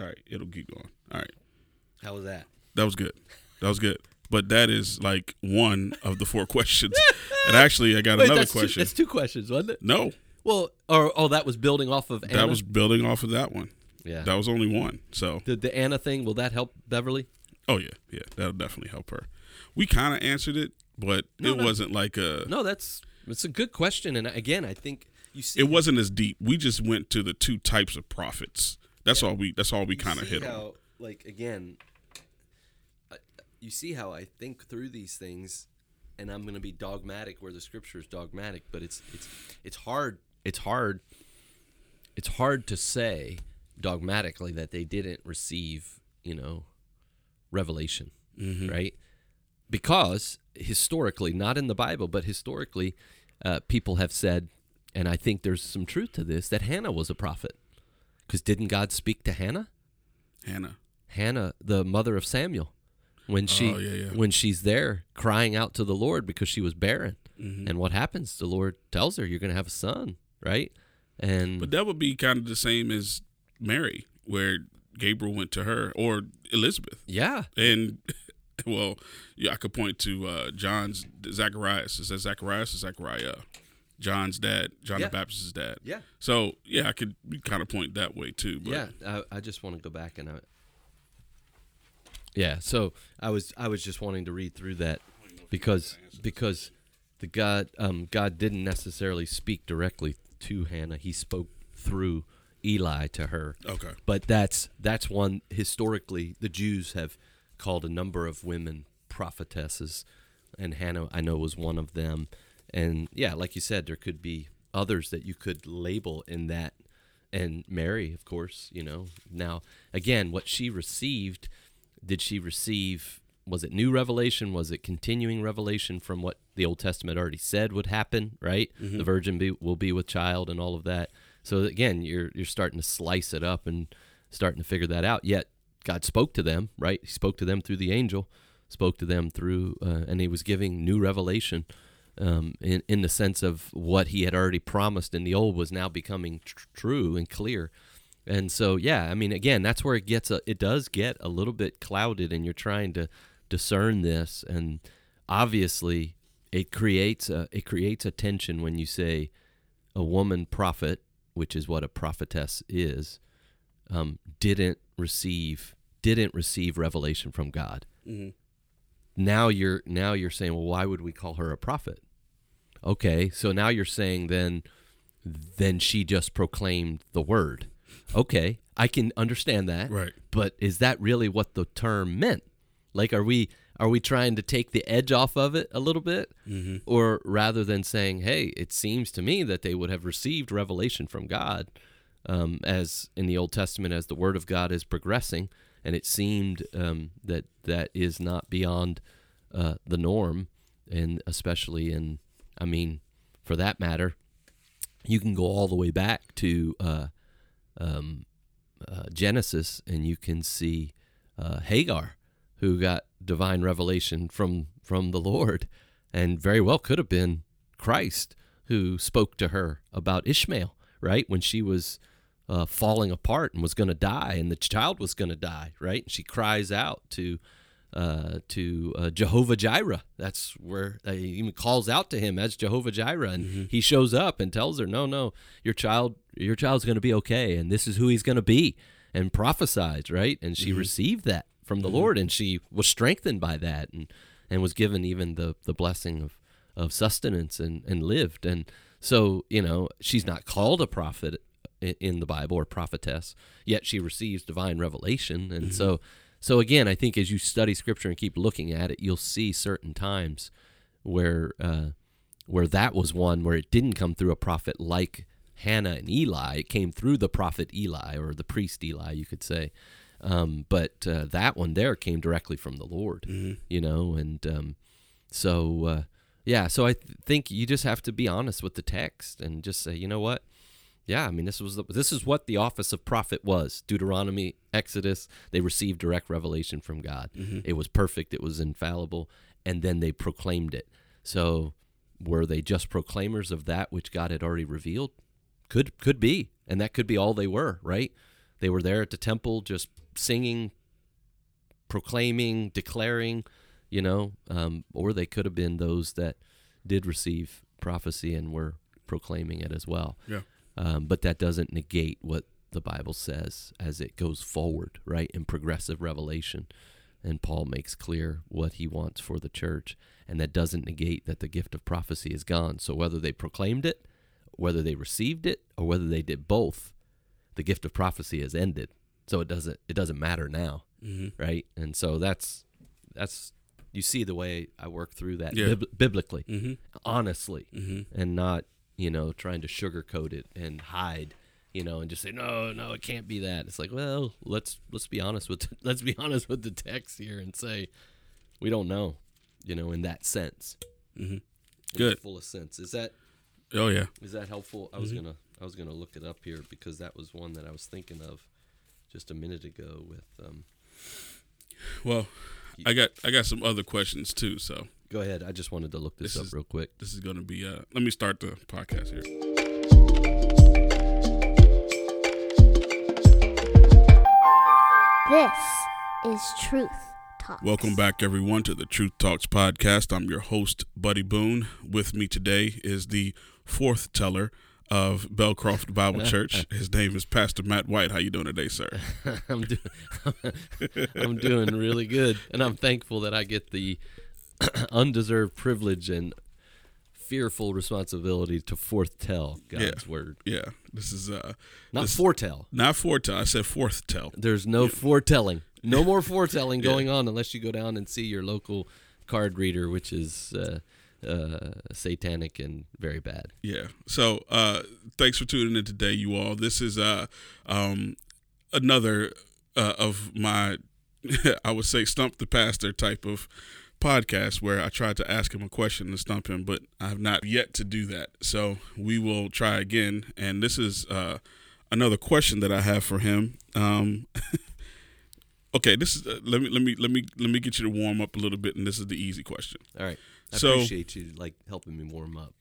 All right, it'll keep going. All right, How was that? that was good. That was good. But that is like one of the four questions. and actually, I got another that's question. Two, that's two questions, wasn't it? no, Well, or oh, that was building off of Anna. that was building off of that one. yeah. That was only one. So, the the Anna thing will that help Beverly? oh yeah, yeah, that'll definitely help her. We kind of answered it, but No, it no. wasn't like a. No, that's it's a good question, and again, I think you see It wasn't as deep. We just went to the two types of prophets. That's all we. That's all we kind of see hit on. how, Like again, you see how I think through these things, and I'm going to be dogmatic where the scripture is dogmatic, but it's it's it's hard. It's hard. It's hard to say dogmatically that they didn't receive, you know, revelation, Mm-hmm. right? Because historically, not in the Bible, but historically, uh, people have said, and I think there's some truth to this, that Hannah was a prophet. Because didn't God speak to Hannah? Hannah. Hannah, the mother of Samuel, when she Oh, yeah, yeah. when she's there crying out to the Lord because she was barren. Mm-hmm. And what happens? The Lord tells her, "You're going to have a son," right? And But that would be kind of the same as Mary, where Gabriel went to her, or Elizabeth. yeah, And well, yeah, I could point to uh, John's Zacharias. Is that Zacharias or Zachariah? John's dad, John Yeah. the Baptist's dad. yeah, So yeah, I could kind of point that way too. But yeah. I, I just want to go back and I, yeah. So I was I was just wanting to read through that because because the God um, God didn't necessarily speak directly to Hannah. He spoke through Eli to her. okay, but that's that's one historically the Jews have called a number of women prophetesses, and Hannah I know was one of them. And yeah, like you said, there could be others that you could label in that, and Mary, of course. You know, now again, what she received, did she receive? Was it new revelation? Was it continuing revelation from what the Old Testament already said would happen? Right, the virgin be, will be with child, and all of that. So again, you're you're starting to slice it up and starting to figure that out. Yet God spoke to them, right? He spoke to them through the angel, spoke to them through, uh, and He was giving new revelation um, in in the sense of what He had already promised in the old was now becoming tr- true and clear. And so, yeah, I mean, again, that's where it gets a, it does get a little bit clouded, and you're trying to discern this, and obviously, it creates a it creates a tension when you say a woman prophet, which is what a prophetess is, um, didn't receive didn't receive revelation from God. Mhm. Now you're now you're saying, well, why would we call her a prophet? Okay, so now you're saying then then she just proclaimed the word. Okay, I can understand that. right. But is that really what the term meant? Like, are we are we trying to take the edge off of it a little bit, Mm-hmm. or rather than saying, "Hey, it seems to me that they would have received revelation from God," um, as in the Old Testament, as the Word of God is progressing, and it seemed um, that that is not beyond uh, the norm, and especially in, I mean, for that matter, you can go all the way back to uh, um, uh, Genesis, and you can see uh, Hagar, who got divine revelation from from the Lord, and very well could have been Christ who spoke to her about Ishmael, right when she was uh, falling apart and was going to die, and the child was going to die, right? And she cries out to uh, to uh, Jehovah Jireh. That's where uh, he even calls out to him as Jehovah Jireh, and he shows up and tells her, "No, no, your child, your child's going to be okay, and this is who he's going to be," and prophesies, right? And she received that from the Lord, and she was strengthened by that, and and was given even the the blessing of of sustenance and and lived, and so you know she's not called a prophet in the Bible or prophetess, yet she receives divine revelation, and so. So again, I think as you study Scripture and keep looking at it, you'll see certain times where uh, where that was one where it didn't come through a prophet like Hannah and Eli. It came through the prophet Eli or the priest Eli, you could say. Um, but uh, that one there came directly from the Lord, you know, and um, so uh, yeah. So I th- think you just have to be honest with the text and just say, you know what, yeah, I mean, this was the, this is what the office of prophet was. Deuteronomy, Exodus, they received direct revelation from God. It was perfect. It was infallible, and then they proclaimed it. So, were they just proclaimers of that which God had already revealed? Could could be, and that could be all they were, right? They were there at the temple just singing, proclaiming, declaring, you know, um, or they could have been those that did receive prophecy and were proclaiming it as well. Yeah. Um, but that doesn't negate what the Bible says as it goes forward, right, in progressive revelation. And Paul makes clear what he wants for the church. And that doesn't negate that the gift of prophecy is gone. So whether they proclaimed it, whether they received it, or whether they did both, the gift of prophecy has ended. So it doesn't it doesn't matter now, Mm-hmm. right? And so that's that's you see the way I work through that Yeah. bib- biblically, Mm-hmm. honestly, Mm-hmm. and not you know trying to sugarcoat it and hide you know and just say no no it can't be that it's like well let's let's be honest with let's be honest with the text here and say we don't know you know in that sense Mm-hmm. Good. the fullest sense is that Oh yeah. is that helpful i Mm-hmm. was gonna i was gonna look it up here because that was one that i was thinking of just a minute ago with um Well, I got I got some other questions too. So go ahead i just wanted to look this, This up is- real quick this is going to be. Uh, let me start the podcast here. This is Truth Talks. Welcome back, everyone, to the Truth Talks podcast. I'm your host, Buddy Boone. With me today is the forth teller of Belcroft Bible Church. His name is Pastor Matt White. How you doing today, sir? I'm doing I'm doing really good, and I'm thankful that I get the undeserved privilege and fearful responsibility to foretell God's Yeah. word, Yeah, this is uh not this- foretell. not foretell. I said foretell. There's no foretelling, no more foretelling going on unless you go down and see your local card reader, which is uh, uh, satanic and very bad. Yeah. So uh thanks for tuning in today, you all. This is uh um another uh, of my I would say stump the pastor type of podcast where I tried to ask him a question and stump him, but I have not yet to do that. So we will try again. And this is uh another question that I have for him. Um Okay, this is uh, let me let me let me let me get you to warm up a little bit, and this is the easy question. All right, I So- appreciate you like helping me warm up.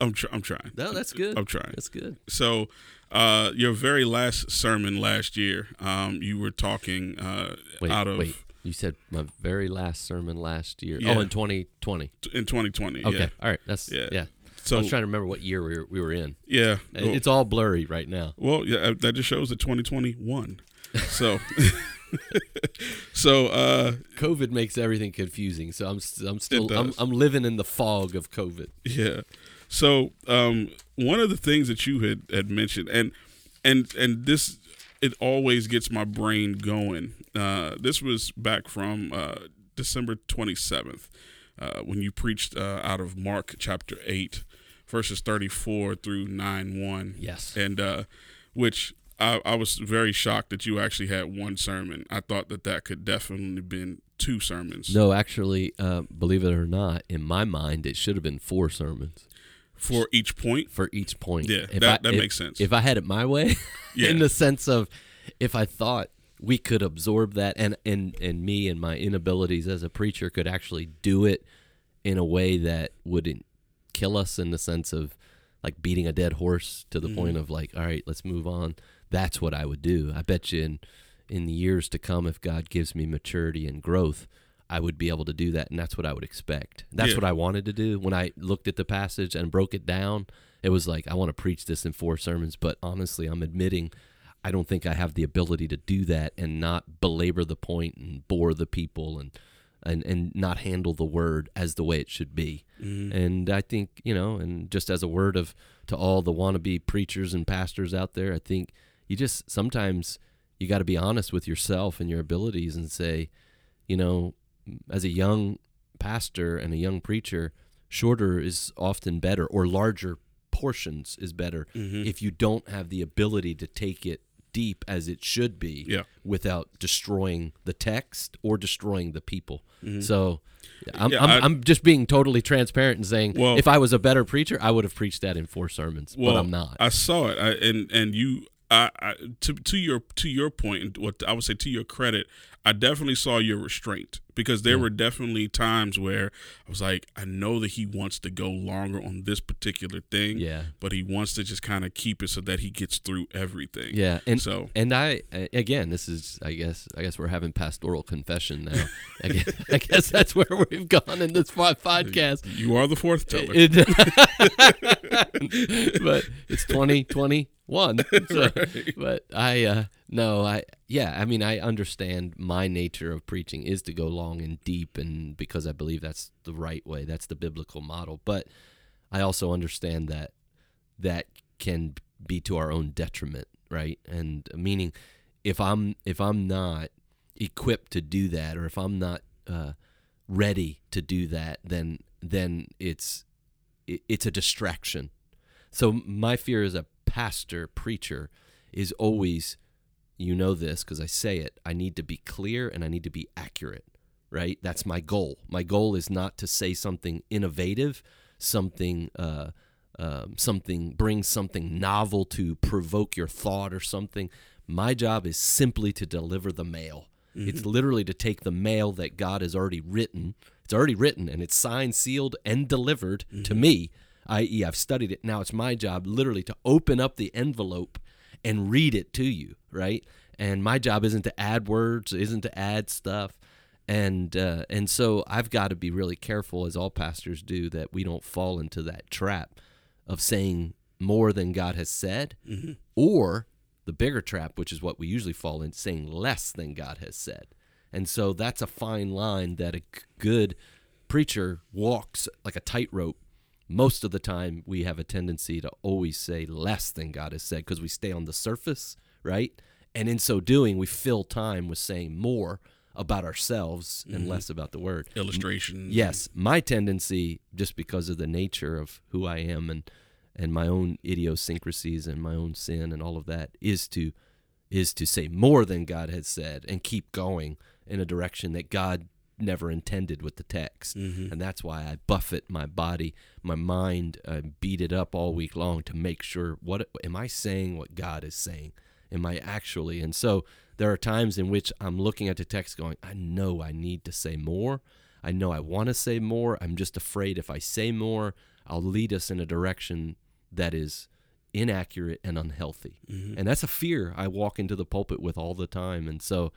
I'm tr- I'm trying. No, that's good. I'm trying. That's good. So, uh, your very last sermon last year, um, you were talking uh, Wait, out of wait. You said my very last sermon last year. Yeah. Oh, in 2020. in 2020. Okay. Yeah. All right. That's Yeah. yeah. So I was trying to remember what year we were, we were in. yeah. Well, It's all blurry right now. well, yeah. uh, That just shows that 2021. So, so uh, COVID makes everything confusing. So I'm I'm still I'm. I'm living in the fog of COVID. yeah. So um, one of the things that you had had mentioned, and and and this, it always gets my brain going. Uh, this was back from uh, December 27th. uh, when you preached uh, out of Mark chapter 8, verses 34 through 9 1. Yes. And uh, which I, I was very shocked that you actually had one sermon. I thought that that could definitely been two sermons No, actually, uh, believe it or not, in my mind, it should have been four sermons for each point. for each point. Yeah, If that- I- that if- makes sense. If I had it my way, Yeah. in the sense of if I thought we could absorb that and, and, and me and my inabilities as a preacher could actually do it in a way that wouldn't kill us in the sense of like beating a dead horse to the mm-hmm. point of like, all right, let's move on. That's what I would do. I bet you in in the years to come, if God gives me maturity and growth, I would be able to do that, and that's what I would expect. That's Yeah. what I wanted to do when I looked at the passage and broke it down. It was like I want to preach this in four sermons, but honestly, I'm admitting I don't think I have the ability to do that and not belabor the point and bore the people and and and not handle the word as the way it should be. Mm. And I think you know, and just as a word of to all the wannabe preachers and pastors out there, I think you just sometimes you got to be honest with yourself and your abilities and say, you know, as a young pastor and a young preacher, shorter is often better or larger portions is better Mm-hmm. if you don't have the ability to take it deep as it should be Yeah. without destroying the text or destroying the people. So I'm, Mm-hmm. Yeah, I'm, I'm just being totally transparent and saying Well- if I was a better preacher, I would have preached that in four sermons, Well, but I'm not. I saw it, I, and and you I, I to to your to your point, and what I would say to your credit, I definitely saw your restraint because there Yeah. were definitely times where I was like, I know that he wants to go longer on this particular thing, Yeah. but he wants to just kind of keep it so that he gets through everything. Yeah, and So and I again, this is I guess I guess we're having pastoral confession now. I guess, I guess that's where we've gone in this podcast. you are the fourth teller. It- but it's twenty twenty one. Right. But I uh no, I yeah, I mean I understand my nature of preaching is to go long and deep and because I believe that's the right way. That's the biblical model. But I also understand that that can be to our own detriment, right? And meaning if I'm if I'm not equipped to do that or if I'm not uh ready to do that, then then it's it's a distraction. So my fear as a pastor preacher is always you know this because I say it. I need to be clear and I need to be accurate, right? That's my goal. My goal is not to say something innovative, something uh, um, something bring something novel to provoke your thought or something. My job is simply to deliver the mail. It's literally to take the mail that God has already written. It's already written and it's signed, sealed, and delivered to me, i.e., I've studied it. Now it's my job literally to open up the envelope and read it to you, right? And my job isn't to add words, isn't to add stuff. And uh, and so I've got to be really careful, as all pastors do, that we don't fall into that trap of saying more than God has said, or the bigger trap, which is what we usually fall in, saying less than God has said. And so that's a fine line that a good preacher walks like a tightrope. Most of the time, we have a tendency to always say less than God has said because we stay on the surface, right? And in so doing, we fill time with saying more about ourselves and mm-hmm. less about the word. Illustration. Yes, my tendency, just because of the nature of who I am and and my own idiosyncrasies and my own sin and all of that, is to is to say more than God has said and keep going in a direction that God never intended with the text. And that's why I buffet my body, my mind, uh, beat it up all week long to make sure what am I saying what God is saying? Am I actually? And so there are times in which I'm looking at the text going, I know I need to say more. I know I want to say more. I'm just afraid if I say more, I'll lead us in a direction that is inaccurate and unhealthy. And that's a fear I walk into the pulpit with all the time. And so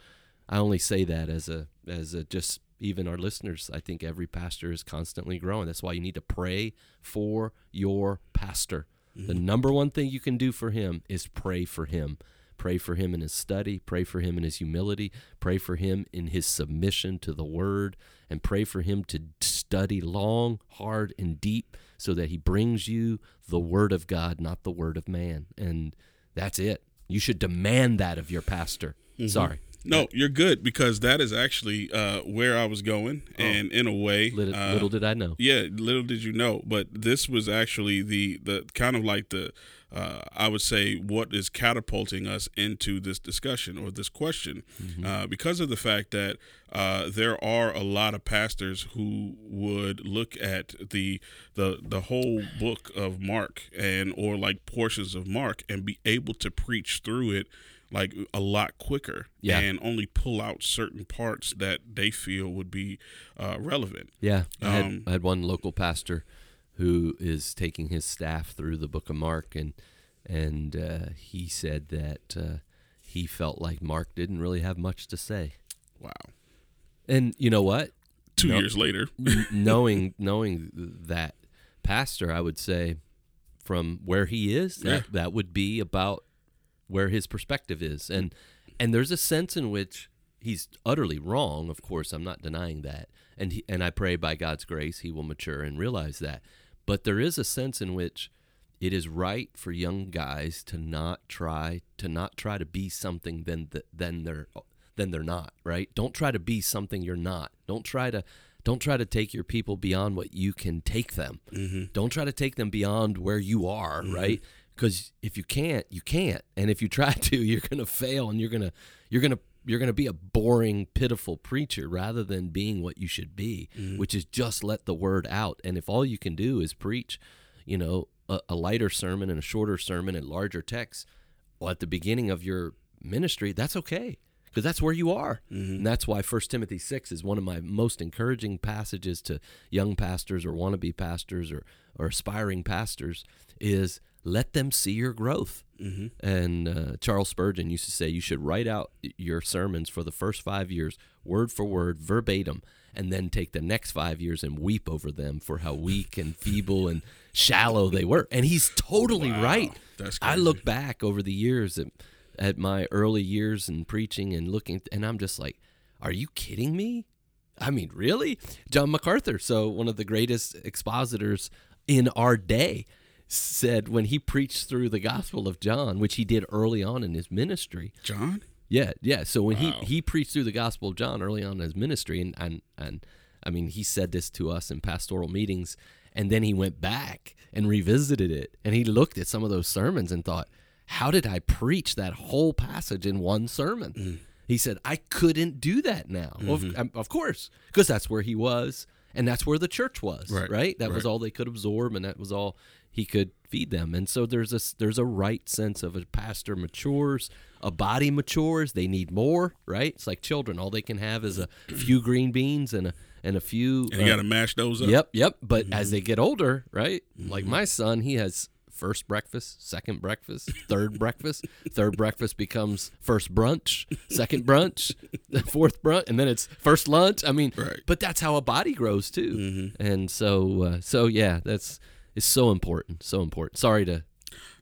I only say that as a as a just even our listeners, I think every pastor is constantly growing. That's why you need to pray for your pastor. The mm-hmm. number one thing you can do for him is pray for him. Pray for him in his study, pray for him in his humility, pray for him in his submission to the word, and pray for him to study long, hard, and deep so that he brings you the word of God, not the word of man. And that's it. You should demand that of your pastor. Mm-hmm. Sorry. No, you're good because that is actually uh, where I was going, and in a way, Little, uh, little did I know. Yeah, little did you know, but this was actually the the kind of like the uh, I would say what is catapulting us into this discussion or this question, uh, because of the fact that uh, there are a lot of pastors who would look at the the the whole book of Mark and or like portions of Mark and be able to preach through it like a lot quicker Yeah. and only pull out certain parts that they feel would be uh, relevant. Yeah, I had, Um, I had one local pastor who is taking his staff through the Book of Mark, and and uh, he said that uh, he felt like Mark didn't really have much to say. Wow. And you know what? Two No. years later. Knowing knowing that pastor, I would say from where he is, that, Yeah. that would be about where his perspective is, mm-hmm. and and there's a sense in which he's utterly wrong. Of course, I'm not denying that, and he, and I pray by God's grace he will mature and realize that. But there is a sense in which it is right for young guys to not try to not try to be something than th- than they're than they're not right? Don't try to be something you're not. Don't try to don't try to take your people beyond what you can take them. Mm-hmm. Don't try to take them beyond where you are mm-hmm. right because if you can't you can't. And if you try to you're gonna fail and you're gonna you're gonna you're gonna be a boring pitiful preacher rather than being what you should be mm-hmm. which is just let the word out. And if all you can do is preach you know a, a lighter sermon and a shorter sermon and larger text well, at the beginning of your ministry, that's okay because that's where you are. Mm-hmm. And that's why 1 Timothy 6 is one of my most encouraging passages to young pastors or wannabe pastors or, or aspiring pastors is let them see your growth. And uh, Charles Spurgeon used to say you should write out your sermons for the first five years, word for word, verbatim, and then take the next five years and weep over them for how weak and feeble and shallow they were. And he's totally Wow, right. that's I look back over the years at, at my early years in preaching and looking, and I'm just like, are you kidding me? I mean, really? John MacArthur, so one of the greatest expositors in our day, said when he preached through the Gospel of John, which he did early on in his ministry. John? Yeah, yeah. So when Wow. he he preached through the Gospel of John early on in his ministry, and and and I mean, he said this to us in pastoral meetings, and then he went back and revisited it, and he looked at some of those sermons and thought, "How did I preach that whole passage in one sermon?" Mm. He said, "I couldn't do that now." Mm-hmm. of, um, of course, because that's where he was, and that's where the church was. Right, Right. That was all they could absorb, and that was all he could feed them. And so there's a there's a right sense of a pastor matures, a body matures. They need more. Right. It's like children. All they can have is a few green beans and a and a few. And you uh, got to mash those up. Yep, yep. But as Mm-hmm. they get older, right? Like my son, he has first breakfast, second breakfast, third breakfast. Third breakfast becomes first brunch, second brunch, fourth brunch, and then it's first lunch. I mean, Right. but that's how a body grows too. And so, uh, so yeah, that's it's so important, so important. Sorry to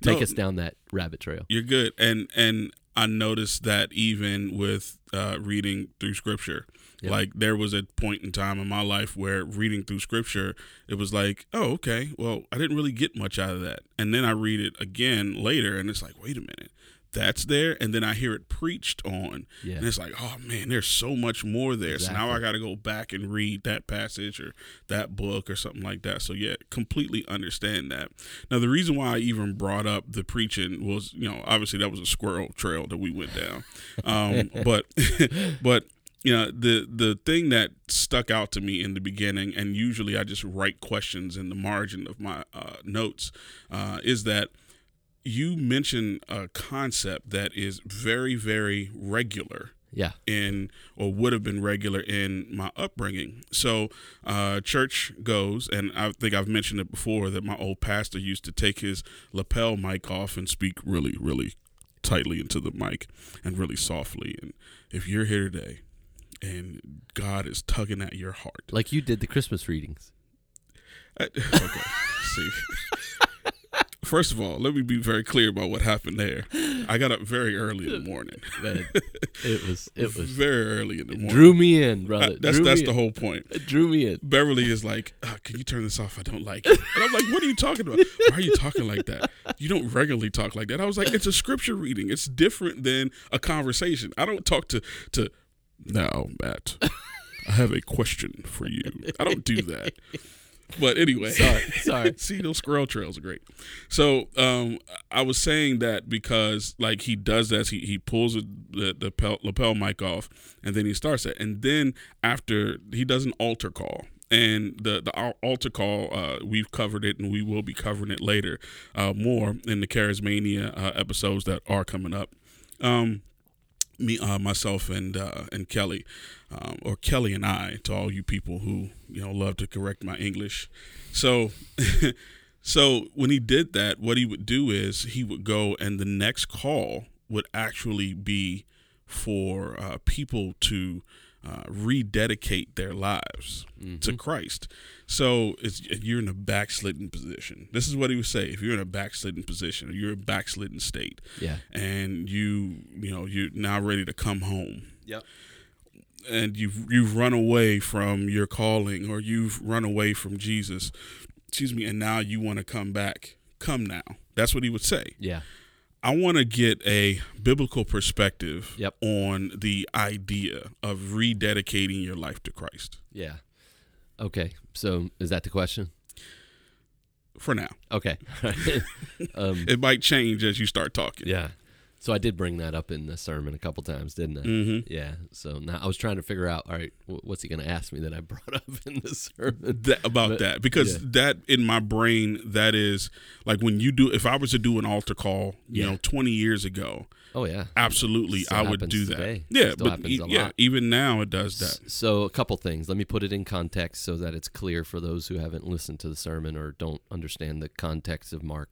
take No. us down that rabbit trail. You're good. And and I noticed that even with uh, reading through scripture, Yeah. like there was a point in time in my life where reading through scripture, it was like, oh, okay, well, I didn't really get much out of that. And then I read it again later, and it's like, wait a minute, that's there. And then I hear it preached on, Yeah. and it's like, oh man, there's so much more there. So now I got to go back and read that passage or that book or something like that. So yeah, completely understand that. Now the reason why I even brought up the preaching was, you know, obviously that was a squirrel trail that we went down, um, but but you know the the thing that stuck out to me in the beginning, and usually I just write questions in the margin of my uh, notes, uh, is that you mention a concept that is very very regular Yeah. in or would have been regular in my upbringing. So, uh, church goes, and I think I've mentioned it before that my old pastor used to take his lapel mic off and speak really, really tightly into the mic and really softly. And if you're here today and God is tugging at your heart, Like you did the Christmas readings. I- okay, see. First of all, let me be very clear about what happened there. I got up very early in the morning. It was it was very early in the morning. drew me in, brother. Uh, that's drew that's the in. whole point. It drew me in. Beverly is like, uh, "Can you turn this off? I don't like it." And I'm like, "What are you talking about? Why are you talking like that? You don't regularly talk like that." I was like, "It's a scripture reading. It's different than a conversation. I don't talk to to now, Matt. I have a question for you. I don't do that." But anyway, Sorry, sorry. See, those squirrel trails are great. So um, I was saying that because like he does that, he he pulls the the, the pel- lapel mic off, and then he starts it, and then after he does an altar call. And the the altar call, uh, we've covered it, and we will be covering it later, uh, more in the Charismania uh, episodes that are coming up. Um, me, uh, myself, and uh, and Kelly, um, or Kelly and I, to all you people who you know love to correct my English. So, so when he did that, what he would do is he would go, and the next call would actually be for uh, people to uh, rededicate their lives to Christ. So it's you're in a backslidden position. This is what he would say: if you're in a backslidden position, or you're a backslidden state, Yeah. and you you know you're now ready to come home Yep. and you've you've run away from your calling or you've run away from Jesus excuse me and now you want to come back come now that's what he would say Yeah. I want to get a biblical perspective Yep. on the idea of rededicating your life to Christ Yeah. Okay. So is that the question? for now Okay. um, it might change as you start talking yeah. So I did bring that up in the sermon a couple times, didn't I? Mm-hmm. Yeah. So now I was trying to figure out, all right, what's he going to ask me that I brought up in the sermon? that, about But- that because yeah. that in my brain that is like when you do if i was to do an altar call you Yeah. know 20 years ago Oh yeah. absolutely i would do that yeah Still but e- yeah even now it does that So a couple things. Let me put it in context so that it's clear for those who haven't listened to the sermon or don't understand the context of Mark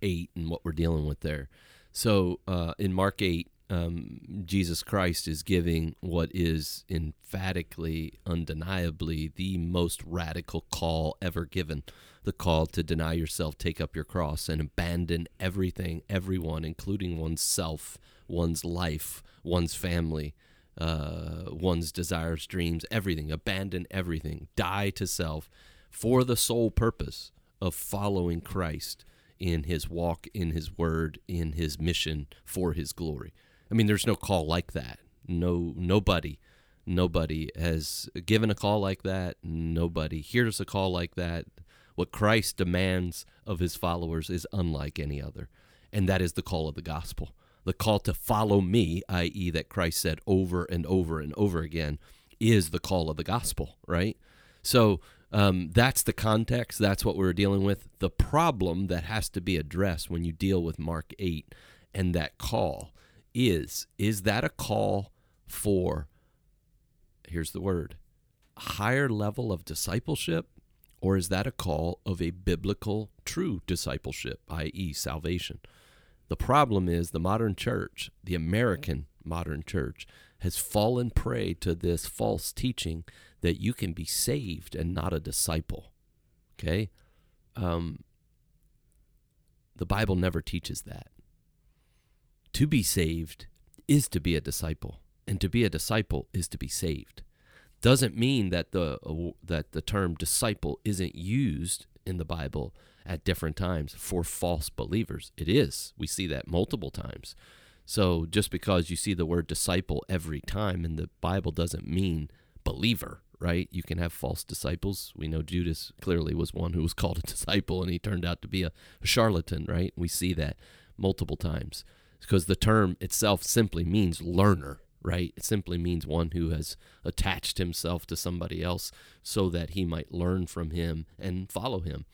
eight and what we're dealing with there. So uh, in Mark eight, um, Jesus Christ is giving what is emphatically, undeniably, the most radical call ever given. The call to deny yourself, take up your cross, and abandon everything, everyone, including oneself, one's life, one's family, uh, one's desires, dreams, everything. Abandon everything. Die to self for the sole purpose of following Christ in his walk, in his word, in his mission for his glory. I mean, there's no call like that. No, nobody, nobody has given a call like that. Nobody hears a call like that. What Christ demands of his followers is unlike any other, and that is the call of the gospel. The call to follow me, i.e., that Christ said over and over and over again, is the call of the gospel, right? So um, that's the context. That's what we're dealing with. The problem that has to be addressed when you deal with Mark 8 and that call is is that a call for, here's the word, a higher level of discipleship? Or is that a call of a biblical true discipleship, i.e., salvation? The problem is the modern church, the American modern church, has fallen prey to this false teaching that you can be saved and not a disciple. Okay? Um, the Bible never teaches that. To be saved is to be a disciple, and to be a disciple is to be saved. Doesn't mean that the uh, that the term disciple isn't used in the Bible at different times for false believers. It is. We see that multiple times. So just because you see the word disciple every time in the Bible doesn't mean believer, right? You can have false disciples. We know Judas clearly was one who was called a disciple and he turned out to be a charlatan, right? We see that multiple times because the term itself simply means learner, right? It simply means one who has attached himself to somebody else so that he might learn from him and follow him.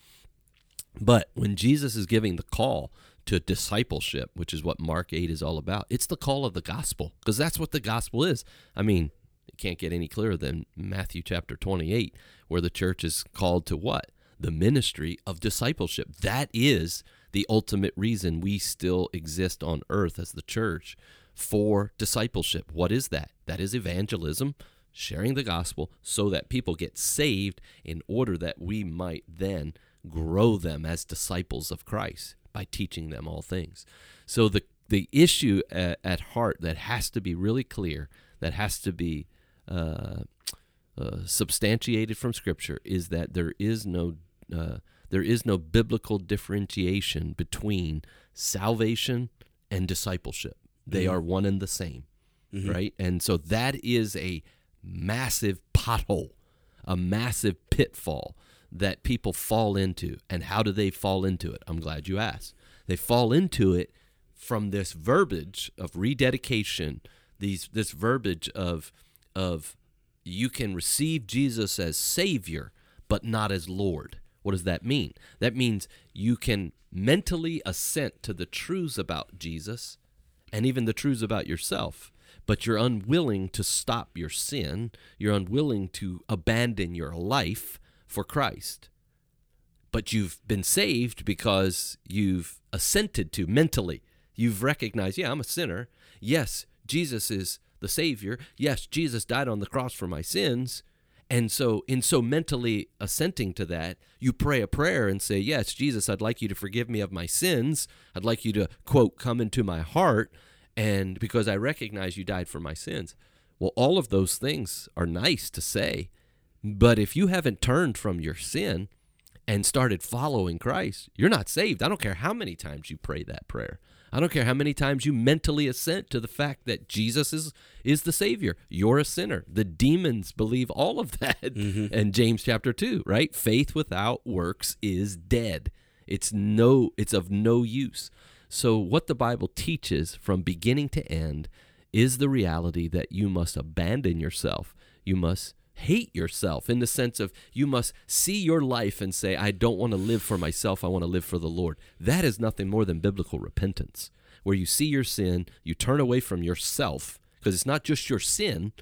But when Jesus is giving the call to discipleship, which is what Mark 8 is all about, it's the call of the gospel because that's what the gospel is. I mean, it can't get any clearer than Matthew chapter 28, where the church is called to what? The ministry of discipleship. That is the ultimate reason we still exist on earth as the church for discipleship. What is that? That is evangelism, sharing the gospel so that people get saved in order that we might then grow them as disciples of Christ by teaching them all things. So the the issue at, at heart that has to be really clear, that has to be uh, uh, substantiated from Scripture, is that there is no uh, there is no biblical differentiation between salvation and discipleship. They Mhm. are one and the same, Mhm. right? And so that is a massive pothole, a massive pitfall that people fall into. And how do they fall into it? I'm glad you asked. They fall into it from this verbiage of rededication, these this verbiage of of you can receive Jesus as Savior, but not as Lord. What does that mean? That means you can mentally assent to the truths about Jesus and even the truths about yourself, but you're unwilling to stop your sin. You're unwilling to abandon your life for Christ. But you've been saved because you've assented to mentally. You've recognized, yeah, I'm a sinner. Yes, Jesus is the Savior. Yes, Jesus died on the cross for my sins. And so, in so mentally assenting to that, you pray a prayer and say, Yes, Jesus, I'd like you to forgive me of my sins. I'd like you to, quote, come into my heart. And because I recognize you died for my sins. Well, all of those things are nice to say. But if you haven't turned from your sin and started following Christ, you're not saved. I don't care how many times you pray that prayer. I don't care how many times you mentally assent to the fact that Jesus is is the savior. You're a sinner. The demons believe all of that. Mm-hmm. And James chapter 2, right? Faith without works is dead. It's no it's of no use. So, what the Bible teaches from beginning to end is the reality that you must abandon yourself. You must hate yourself in the sense of you must see your life and say, I don't want to live for myself, I want to live for the Lord. That is nothing more than biblical repentance, where you see your sin, you turn away from yourself, because it's not just your sin,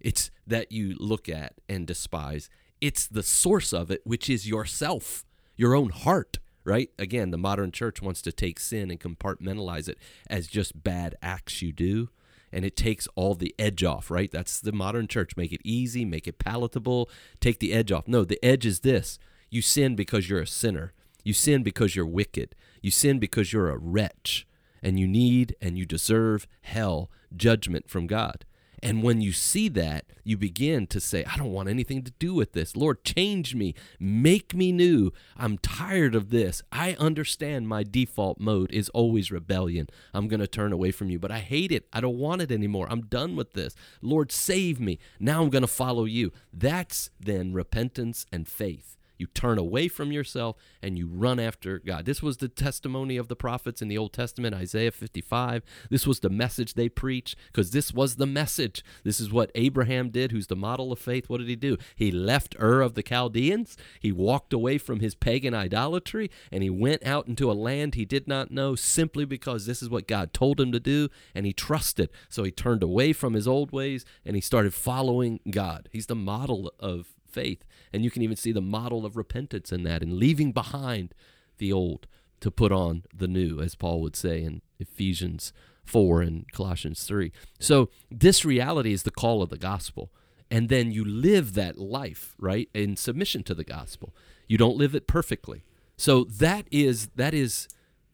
it's that you look at and despise. It's the source of it, which is yourself, your own heart, right? Again, the modern church wants to take sin and compartmentalize it as just bad acts you do and it takes all the edge off, right? That's the modern church. Make it easy, make it palatable, take the edge off. No, the edge is this you sin because you're a sinner, you sin because you're wicked, you sin because you're a wretch, and you need and you deserve hell, judgment from God. And when you see that, you begin to say, I don't want anything to do with this. Lord, change me. Make me new. I'm tired of this. I understand my default mode is always rebellion. I'm going to turn away from you, but I hate it. I don't want it anymore. I'm done with this. Lord, save me. Now I'm going to follow you. That's then repentance and faith. You turn away from yourself and you run after God. This was the testimony of the prophets in the Old Testament, Isaiah 55. This was the message they preached because this was the message. This is what Abraham did, who's the model of faith. What did he do? He left Ur of the Chaldeans. He walked away from his pagan idolatry and he went out into a land he did not know simply because this is what God told him to do and he trusted. So he turned away from his old ways and he started following God. He's the model of faith. And you can even see the model of repentance in that and leaving behind the old to put on the new, as Paul would say in Ephesians 4 and Colossians 3. So this reality is the call of the gospel. And then you live that life, right, in submission to the gospel. You don't live it perfectly. So that is that is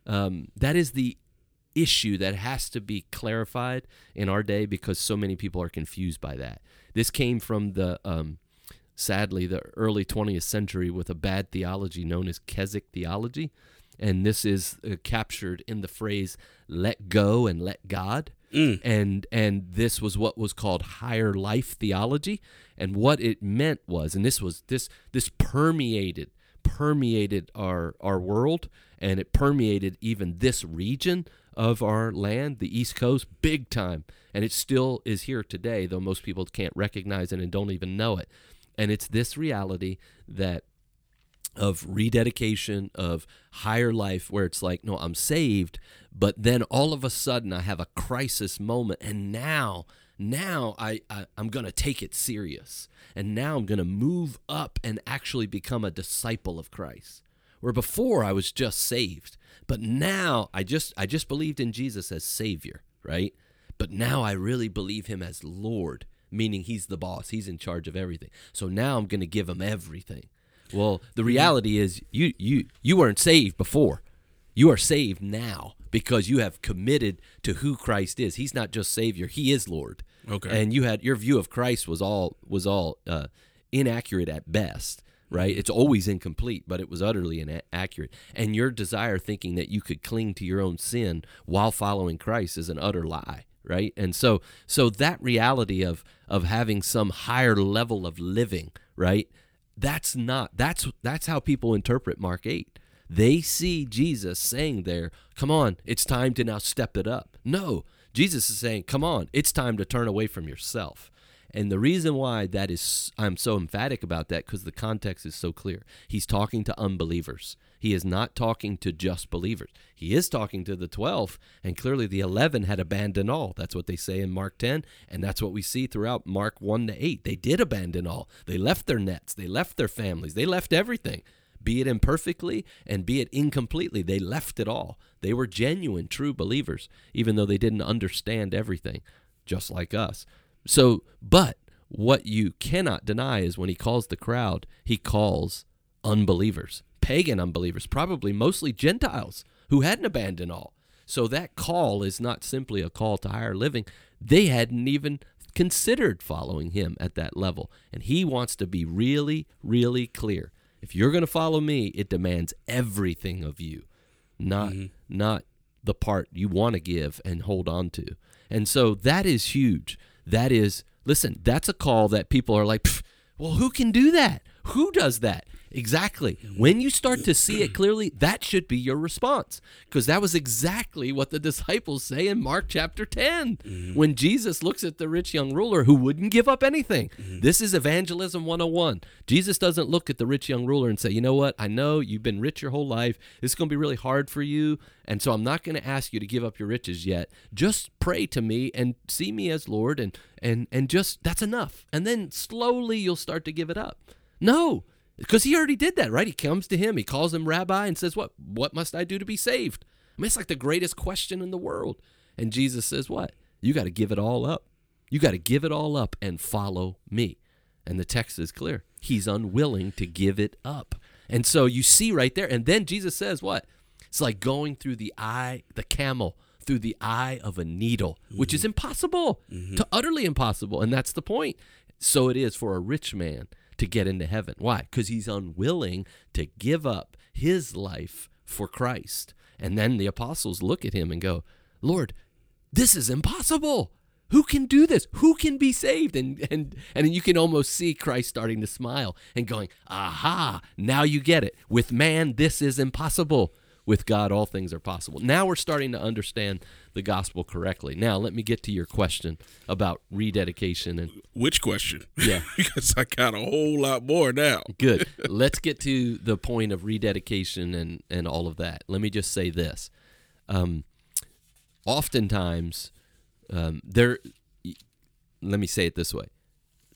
um, that is the issue that has to be clarified in our day because so many people are confused by that. This came from the um, sadly, the early 20th century with a bad theology known as Keswick theology. And this is uh, captured in the phrase let go and let God. Mm. And and this was what was called higher life theology. And what it meant was, and this was this this permeated permeated our our world and it permeated even this region of our land, the East Coast, big time. And it still is here today, though most people can't recognize it and don't even know it. And it's this reality that of rededication, of higher life, where it's like, no, I'm saved, but then all of a sudden I have a crisis moment, and now, now I, I am gonna take it serious, and now I'm gonna move up and actually become a disciple of Christ. Where before I was just saved, but now I just I just believed in Jesus as Savior, right? But now I really believe Him as Lord meaning he's the boss, he's in charge of everything. So now I'm going to give him everything. Well, the reality is you you you weren't saved before. You are saved now because you have committed to who Christ is. He's not just savior, he is Lord. Okay. And you had your view of Christ was all was all uh, inaccurate at best right? It's always incomplete, but it was utterly inaccurate. And your desire thinking that you could cling to your own sin while following Christ is an utter lie right? And so so that reality of of having some higher level of living right? That's not that's that's how people interpret mark 8 they see jesus saying there come on it's time to now step it up. No jesus is saying come on it's time to turn away from yourself and the reason why that is i'm so emphatic about that because the context is so clear he's talking to unbelievers he is not talking to just believers. He is talking to the 12, and clearly the 11 had abandoned all. That's what they say in Mark 10, and that's what we see throughout Mark 1 to 8. They did abandon all. They left their nets, they left their families, they left everything. Be it imperfectly and be it incompletely, they left it all. They were genuine, true believers, even though they didn't understand everything, just like us. So, but what you cannot deny is when he calls the crowd, he calls unbelievers pagan unbelievers, probably mostly Gentiles who hadn't abandoned all. So that call is not simply a call to higher living. They hadn't even considered following him at that level. And he wants to be really, really clear. If you're going to follow me, it demands everything of you, not mm-hmm. not the part you want to give and hold on to. And so that is huge. That is listen, that's a call that people are like, well, who can do that? Who does that? Exactly. When you start to see it clearly, that should be your response. Because that was exactly what the disciples say in Mark chapter 10 mm-hmm. when Jesus looks at the rich young ruler who wouldn't give up anything. Mm-hmm. This is evangelism 101. Jesus doesn't look at the rich young ruler and say, you know what? I know you've been rich your whole life. This is going to be really hard for you. And so I'm not going to ask you to give up your riches yet. Just pray to me and see me as Lord and and and just that's enough. And then slowly you'll start to give it up. No, because he already did that, right? He comes to him, he calls him rabbi and says, "What what must I do to be saved?" I mean, it's like the greatest question in the world. And Jesus says, "What? You got to give it all up. You got to give it all up and follow me." And the text is clear. He's unwilling to give it up. And so you see right there and then Jesus says, "What? It's like going through the eye, the camel through the eye of a needle, which is mm-hmm. impossible, mm-hmm. to utterly impossible. And that's the point. So it is for a rich man to get into heaven. Why? Because he's unwilling to give up his life for Christ. And then the apostles look at him and go, Lord, this is impossible. Who can do this? Who can be saved? And and and you can almost see Christ starting to smile and going, "Aha, now you get it. With man this is impossible. With God all things are possible." Now we're starting to understand the gospel correctly. Now let me get to your question about rededication and Which question? Yeah. because I got a whole lot more now. Good. Let's get to the point of rededication and, and all of that. Let me just say this. Um, oftentimes, um, there, let me say it this way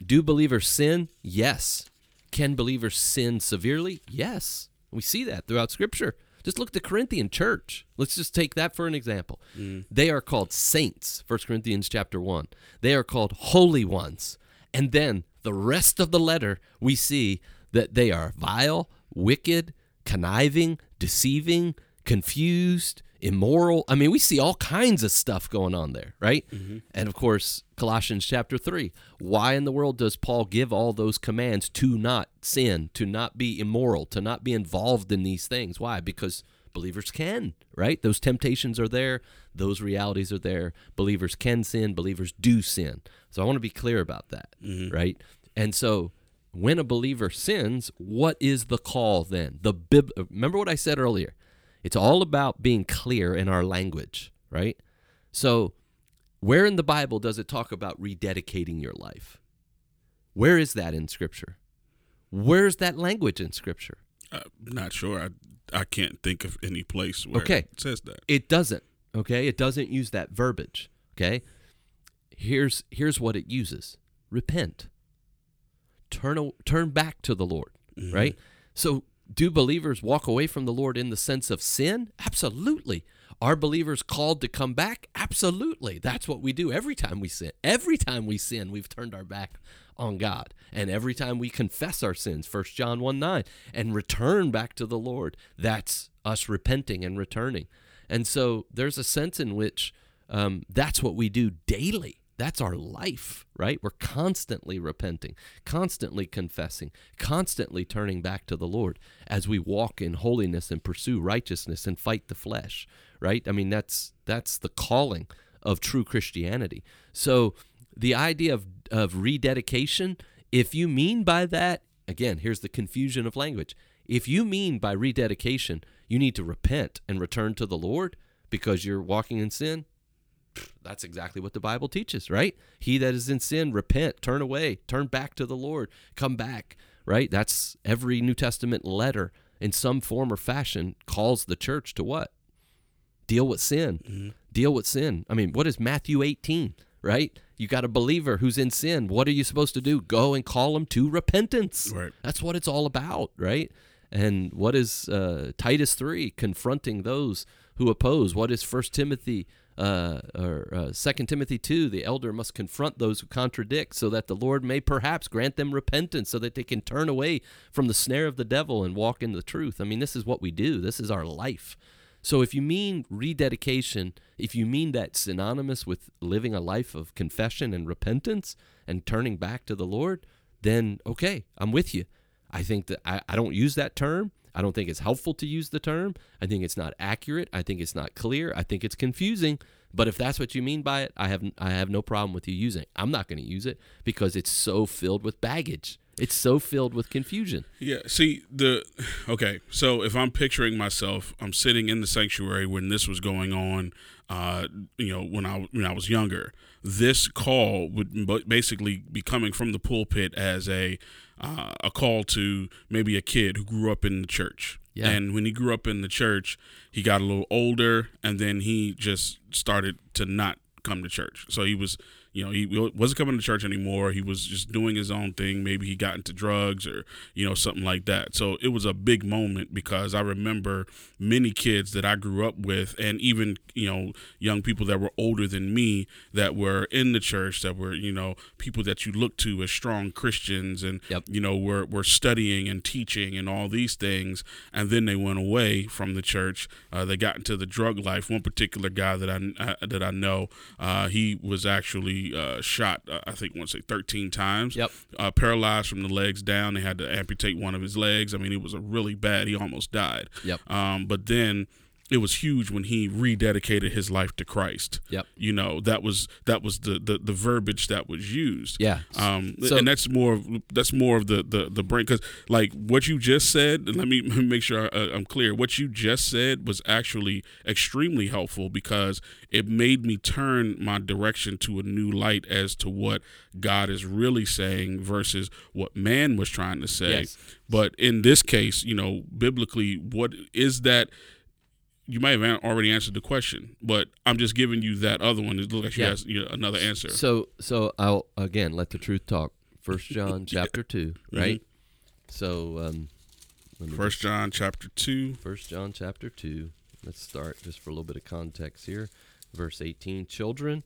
Do believers sin? Yes. Can believers sin severely? Yes. We see that throughout Scripture. Just look at the Corinthian church. Let's just take that for an example. Mm. They are called saints, 1 Corinthians chapter 1. They are called holy ones. And then the rest of the letter, we see that they are vile, wicked, conniving, deceiving, confused, immoral. I mean, we see all kinds of stuff going on there, right? Mm-hmm. And of course, Colossians chapter 3. Why in the world does Paul give all those commands to not sin, to not be immoral, to not be involved in these things? Why? Because believers can, right? Those temptations are there, those realities are there. Believers can sin, believers do sin. So I want to be clear about that, mm-hmm. right? And so when a believer sins, what is the call then? The bib- remember what I said earlier. It's all about being clear in our language, right? So where in the Bible does it talk about rededicating your life? Where is that in scripture? Where's that language in scripture? I'm not sure. I I can't think of any place where Okay. it says that. It doesn't. Okay? It doesn't use that verbiage. Okay? Here's here's what it uses. Repent. Turn turn back to the Lord, mm-hmm. right? So do believers walk away from the Lord in the sense of sin? Absolutely. Are believers called to come back? Absolutely. That's what we do every time we sin. Every time we sin, we've turned our back on God. And every time we confess our sins, 1 John 1 9, and return back to the Lord, that's us repenting and returning. And so there's a sense in which um, that's what we do daily. That's our life, right? We're constantly repenting, constantly confessing, constantly turning back to the Lord as we walk in holiness and pursue righteousness and fight the flesh, right? I mean, that's that's the calling of true Christianity. So the idea of of rededication, if you mean by that, again, here's the confusion of language. If you mean by rededication, you need to repent and return to the Lord because you're walking in sin, that's exactly what the Bible teaches, right? He that is in sin, repent, turn away, turn back to the Lord, come back, right? That's every New Testament letter in some form or fashion calls the church to what? Deal with sin. Deal with sin. I mean, what is Matthew 18, right? You got a believer who's in sin. What are you supposed to do? Go and call him to repentance. Right. That's what it's all about, right? And what is uh, Titus 3 confronting those who oppose? What is First Timothy uh, or uh, Second Timothy 2? The elder must confront those who contradict so that the Lord may perhaps grant them repentance so that they can turn away from the snare of the devil and walk in the truth. I mean, this is what we do. This is our life. So if you mean rededication, if you mean that synonymous with living a life of confession and repentance and turning back to the Lord, then okay, I'm with you. I think that I, I don't use that term. I don't think it's helpful to use the term. I think it's not accurate. I think it's not clear. I think it's confusing. But if that's what you mean by it, I have I have no problem with you using it. I'm not going to use it because it's so filled with baggage. It's so filled with confusion. Yeah. See the okay. So if I'm picturing myself, I'm sitting in the sanctuary when this was going on. Uh, you know, when I when I was younger, this call would basically be coming from the pulpit as a uh, a call to maybe a kid who grew up in the church. Yeah. And when he grew up in the church, he got a little older, and then he just started to not come to church. So he was you know, he wasn't coming to church anymore. He was just doing his own thing. Maybe he got into drugs or, you know, something like that. So it was a big moment because I remember many kids that I grew up with and even, you know, young people that were older than me that were in the church that were, you know, people that you look to as strong Christians and, Yep. you know, were, were studying and teaching and all these things. And then they went away from the church. Uh, they got into the drug life. One particular guy that I, uh, that I know, uh, he was actually uh, shot, uh, I think, want to say 13 times. Yep. Uh, paralyzed from the legs down. They had to amputate one of his legs. I mean, it was a really bad. He almost died. Yep. Um, but then it was huge when he rededicated his life to Christ. Yep. You know, that was that was the the, the verbiage that was used. Yeah. Um, So- and that's more of that's more of the the the brain because like what you just said. Let me make sure I, I'm clear. What you just said was actually extremely helpful because it made me turn my direction to a new light as to what God is really saying versus what man was trying to say. Yes. But in this case, you know, biblically, what is that? You might have already answered the question, but I'm just giving you that other one. It looks like you Yeah. you know, another answer. So so I'll again let the truth talk. First John chapter two, right? So um, First John chapter two. First John chapter 2. Let's start just for a little bit of context here. Verse 18 Children,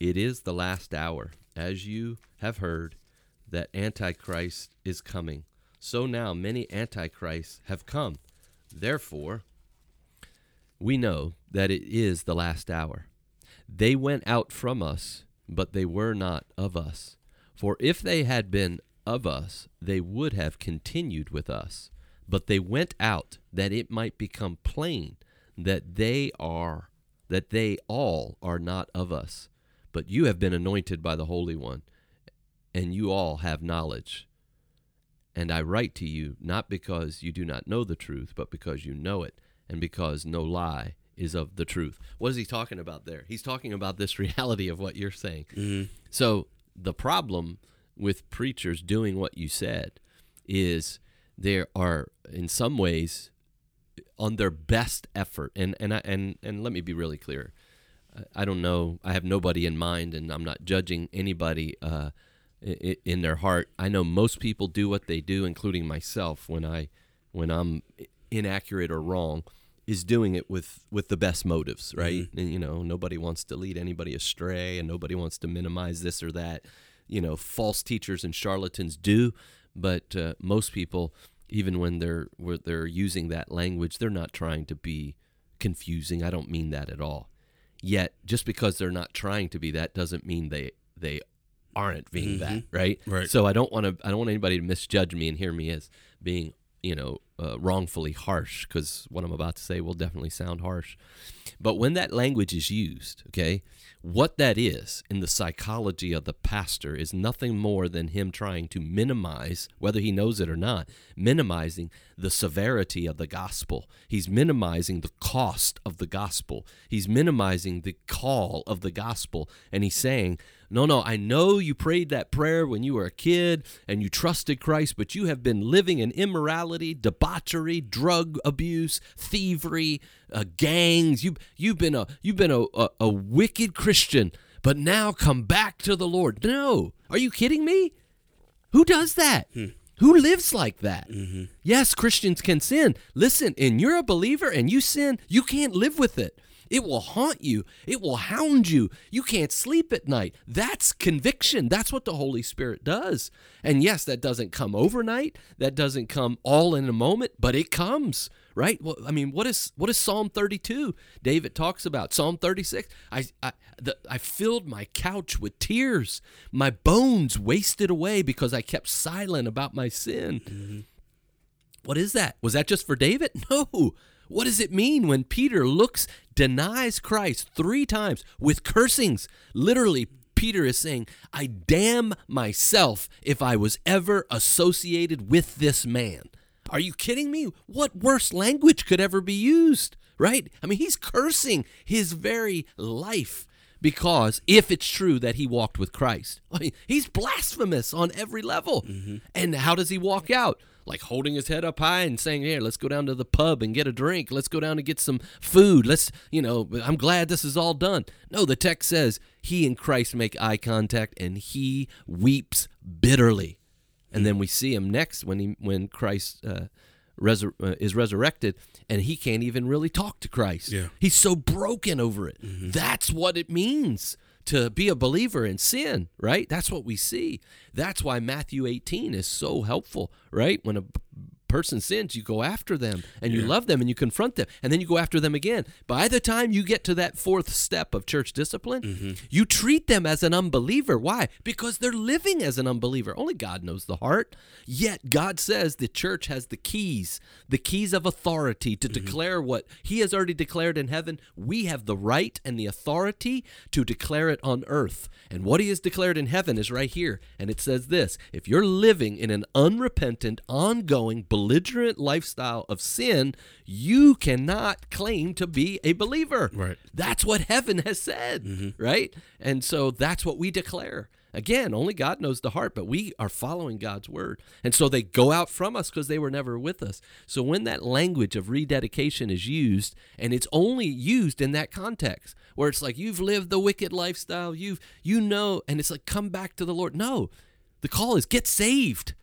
it is the last hour, as you have heard, that Antichrist is coming. So now many Antichrists have come. Therefore, we know that it is the last hour. They went out from us, but they were not of us. For if they had been of us, they would have continued with us. But they went out that it might become plain that they are that they all are not of us. But you have been anointed by the Holy One, and you all have knowledge. And I write to you not because you do not know the truth, but because you know it, and because no lie is of the truth. What is he talking about there? He's talking about this reality of what you're saying. So the problem with preachers doing what you said is there are in some ways on their best effort and and I, and and let me be really clear I- I don't know I have nobody in mind and I'm not judging anybody uh, in their heart I know most people do what they do including myself when I when I'm inaccurate or wrong is doing it with with the best motives right? And you know nobody wants to lead anybody astray and nobody wants to minimize this or that. You know false teachers and charlatans do but uh, most people even when they're where they're using that language they're not trying to be confusing. I don't mean that at all. Yet just because they're not trying to be that doesn't mean they they aren't being that right? Right. so i don't want to i don't want anybody to misjudge me and hear me as being you know uh, wrongfully harsh because what i'm about to say will definitely sound harsh. But when that language is used okay what that is in the psychology of the pastor is nothing more than him trying to minimize whether he knows it or not minimizing the severity of the gospel. He's minimizing the cost of the gospel. He's minimizing the call of the gospel. And he's saying no, no, I know you prayed that prayer when you were a kid and you trusted Christ, but you have been living in immorality, debauchery, drug abuse, thievery, uh, gangs. You you've been a you've been a, a, a wicked Christian, but now come back to the Lord. No, are you kidding me? Who does that? Who lives like that? Yes, Christians can sin. Listen, and you're a believer and you sin, you can't live with it. It will haunt you. It will hound you. You can't sleep at night. That's conviction. That's what the Holy Spirit does. And yes, that doesn't come overnight. That doesn't come all in a moment, but it comes, right? Well, I mean, what is what is Psalm 32? David talks about Psalm 36. I I the, I filled my couch with tears. My bones wasted away because I kept silent about my sin. Mm-hmm. What is that? Was that just for David? No. What does it mean when Peter looks, denies Christ three times with cursings? Literally, Peter is saying, I damn myself if I was ever associated with this man. Are you kidding me? What worse language could ever be used, right? I mean, he's cursing his very life because if it's true that he walked with Christ, I mean, he's blasphemous on every level. Mm-hmm. And how does he walk out? Like holding his head up high and saying, Here, let's go down to the pub and get a drink. Let's go down and get some food. Let's, you know, I'm glad this is all done. No, the text says he and Christ make eye contact and he weeps bitterly. And then we see him next when he when Christ uh, resur- uh, is resurrected, and he can't even really talk to Christ. Yeah. He's so broken over it. That's what it means to be a believer in sin, right? That's what we see. That's why Matthew 18 is so helpful, right? When a person sins, you go after them and you love them and you confront them and then you go after them again. By the time you get to that fourth step of church discipline, mm-hmm. you treat them as an unbeliever. Why? Because they're living as an unbeliever. Only God knows the heart. Yet God says the church has the keys, the keys of authority to mm-hmm. declare what He has already declared in heaven. We have the right and the authority to declare it on earth. And what He has declared in heaven is right here. And it says this if you're living in an unrepentant, ongoing, belligerent lifestyle of sin, you cannot claim to be a believer. Right. That's what heaven has said, mm-hmm. right? And so that's what we declare. Again, only God knows the heart, but we are following God's word. And so they go out from us because they were never with us. So when that language of rededication is used, and it's only used in that context, where it's like you've lived the wicked lifestyle, you've you know, and it's like come back to the Lord. No. The call is get saved.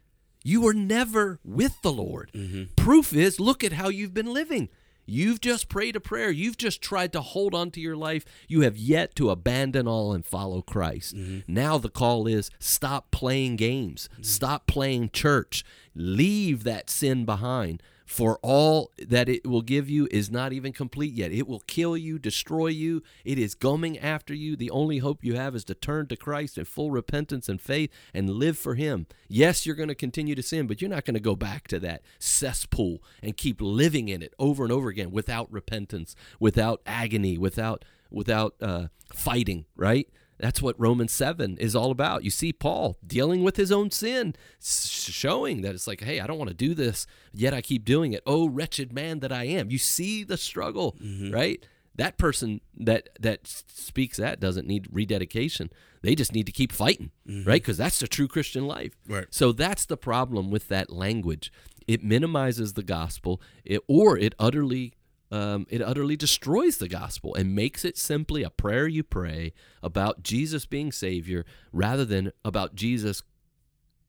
You were never with the Lord. Mm-hmm. Proof is look at how you've been living. You've just prayed a prayer. You've just tried to hold on to your life. You have yet to abandon all and follow Christ. Mm-hmm. Now the call is stop playing games, mm-hmm. stop playing church, leave that sin behind. For all that it will give you is not even complete yet. It will kill you, destroy you. It is coming after you. The only hope you have is to turn to Christ in full repentance and faith and live for Him. Yes, you're going to continue to sin, but you're not going to go back to that cesspool and keep living in it over and over again without repentance, without agony, without without uh, fighting. Right? That's what Romans 7 is all about. You see Paul dealing with his own sin, showing that it's like, hey, I don't want to do this, yet I keep doing it. Oh, wretched man that I am. You see the struggle, mm-hmm. right? That person that that speaks that doesn't need rededication. They just need to keep fighting, mm-hmm. right? Because that's the true Christian life. Right. So that's the problem with that language. It minimizes the gospel, it, or it utterly um, it utterly destroys the gospel and makes it simply a prayer you pray about Jesus being Savior rather than about Jesus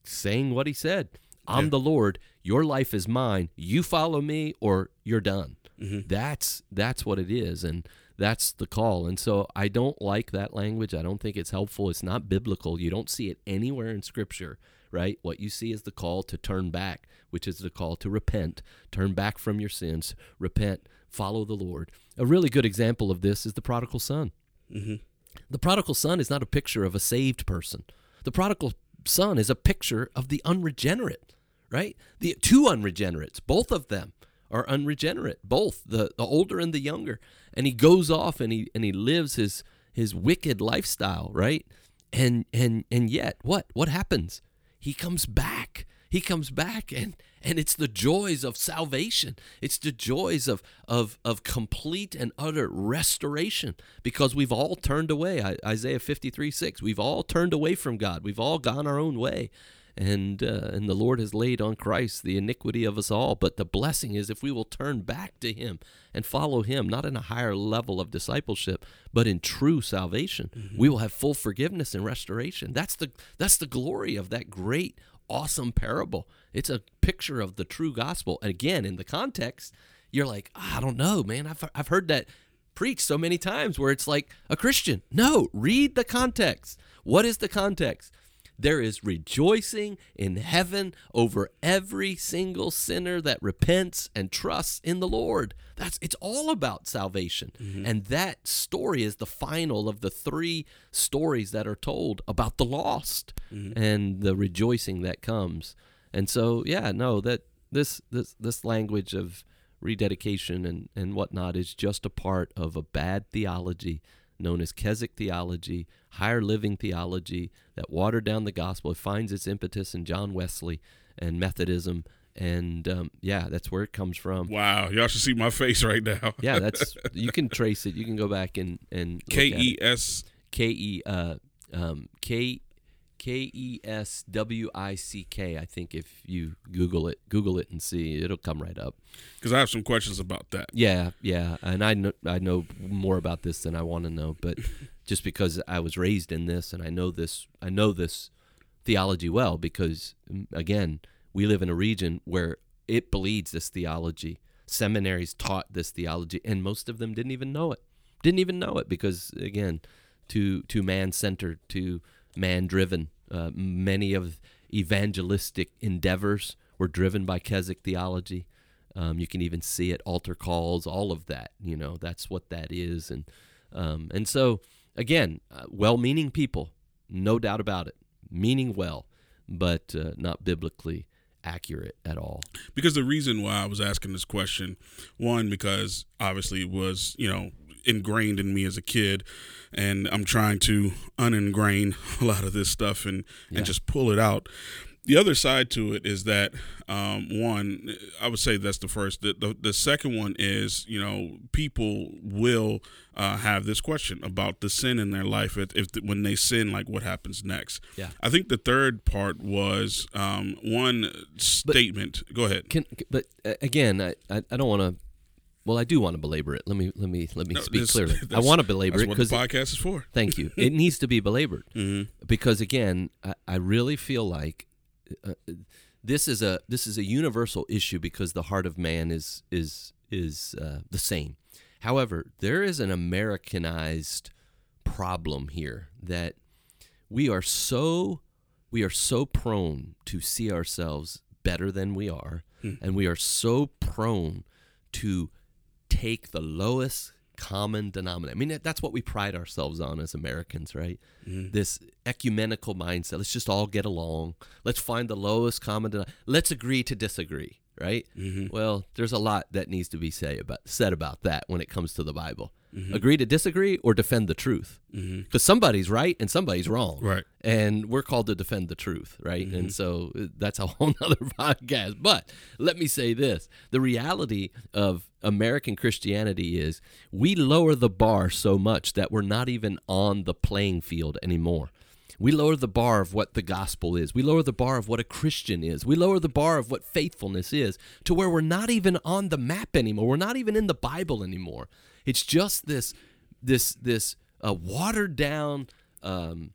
saying what he said. I'm Yeah. the Lord. Your life is mine. You follow me, or you're done. Mm-hmm. That's that's what it is, and that's the call. And so I don't like that language. I don't think it's helpful. It's not biblical. You don't see it anywhere in Scripture, right? What you see is the call to turn back, which is the call to repent, turn back from your sins, repent, follow the Lord. A really good example of this is the prodigal son. Mm-hmm. The prodigal son is not a picture of a saved person. The prodigal son is a picture of the unregenerate, right? The two unregenerates, both of them are unregenerate, both the, the older and the younger. And he goes off and he and he lives his his wicked lifestyle, right? And and and yet what? What happens? He comes back. He comes back and and it's the joys of salvation. It's the joys of of of complete and utter restoration because we've all turned away. Isaiah 53, 6. We've all turned away from God. We've all gone our own way. And uh, and the Lord has laid on Christ the iniquity of us all. But the blessing is if we will turn back to Him and follow Him, not in a higher level of discipleship, but in true salvation, we will have full forgiveness and restoration. That's the that's the glory of that great awesome parable. It's a picture of the true gospel. And again, in the context, you're like, I don't know, man. I've, I've heard that preached so many times where it's like a Christian. No, read the context. What is the context? There is rejoicing in heaven over every single sinner that repents and trusts in the Lord. That's it's all about salvation. Mm-hmm. And that story is the final of the three stories that are told about the lost mm-hmm. and the rejoicing that comes. And so, yeah, no, that this this this language of rededication and, and whatnot is just a part of a bad theology, known as Keswick theology, higher living theology, that watered down the gospel. It finds its impetus in John Wesley and Methodism. And um, yeah, that's where it comes from. Wow, y'all should see my face right now. Yeah, that's you can trace it. You can go back and and K E. S. K E uh um K K E S W I C K. I think if you Google it, Google it and see, it'll come right up. Because I have some questions about that. Yeah, yeah, and I know I know more about this than I want to know, but just because I was raised in this and I know this, I know this theology well because again, we live in a region where it bleeds this theology. Seminaries taught this theology, and most of them didn't even know it. Didn't even know it because again, too too man centered, too man driven. Uh, many of evangelistic endeavors were driven by Keswick theology. Um, you can even see it, altar calls, all of that. You know, that's what that is, and um, and so again, uh, well-meaning people, no doubt about it, meaning well, but uh, not biblically accurate at all. Because the reason why I was asking this question, one, because obviously it was, you know, ingrained in me as a kid, and I'm trying to uningrain a lot of this stuff and, Yeah. and just pull it out. The other side to it is that um, one, I would say that's the first. The, the, the second one is, you know, people will uh, have this question about the sin in their life. If, if when they sin, like what happens next? Yeah. I think the third part was um, one statement. Go ahead. Can, but uh, again, I, I don't want to. Well, I do want to belabor it. Let me let me let me No, speak this- clearly. I want to belabor That's it what the because podcast is for. Thank you. It needs to be belabored Mhm. because again, I, I really feel like uh, this is a this is a universal issue because the heart of man is is is uh, the same. However, there is an Americanized problem here that we are so we are so prone to see ourselves better than we are, and we are so prone to take the lowest common denominator. I mean, that's what we pride ourselves on as Americans, right? Mm-hmm. This ecumenical mindset. Let's just all get along. Let's find the lowest common denominator. Let's agree to disagree, right? Mm-hmm. Well, there's a lot that needs to be say about said about that when it comes to the Bible. Mm-hmm. Agree to disagree or defend the truth, because somebody's right and somebody's wrong, Right. and we're called to defend the truth, right? And so uh, that's a whole nother podcast. But let me say this the reality of American Christianity is we lower the bar so much that we're not even on the playing field anymore. We lower the bar of what the gospel is. We lower the bar of what a Christian is. We lower the bar of what faithfulness is to where we're not even on the map anymore. We're not even in the Bible anymore. It's just this this this uh, watered down um,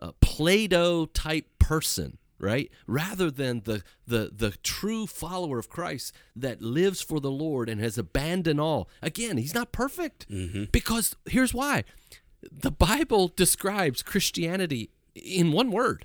uh, Play-Doh type person, right? Rather than the the the true follower of Christ that lives for the Lord and has abandoned all. Again, he's not perfect mm-hmm. because here's why: the Bible describes Christianity in one word,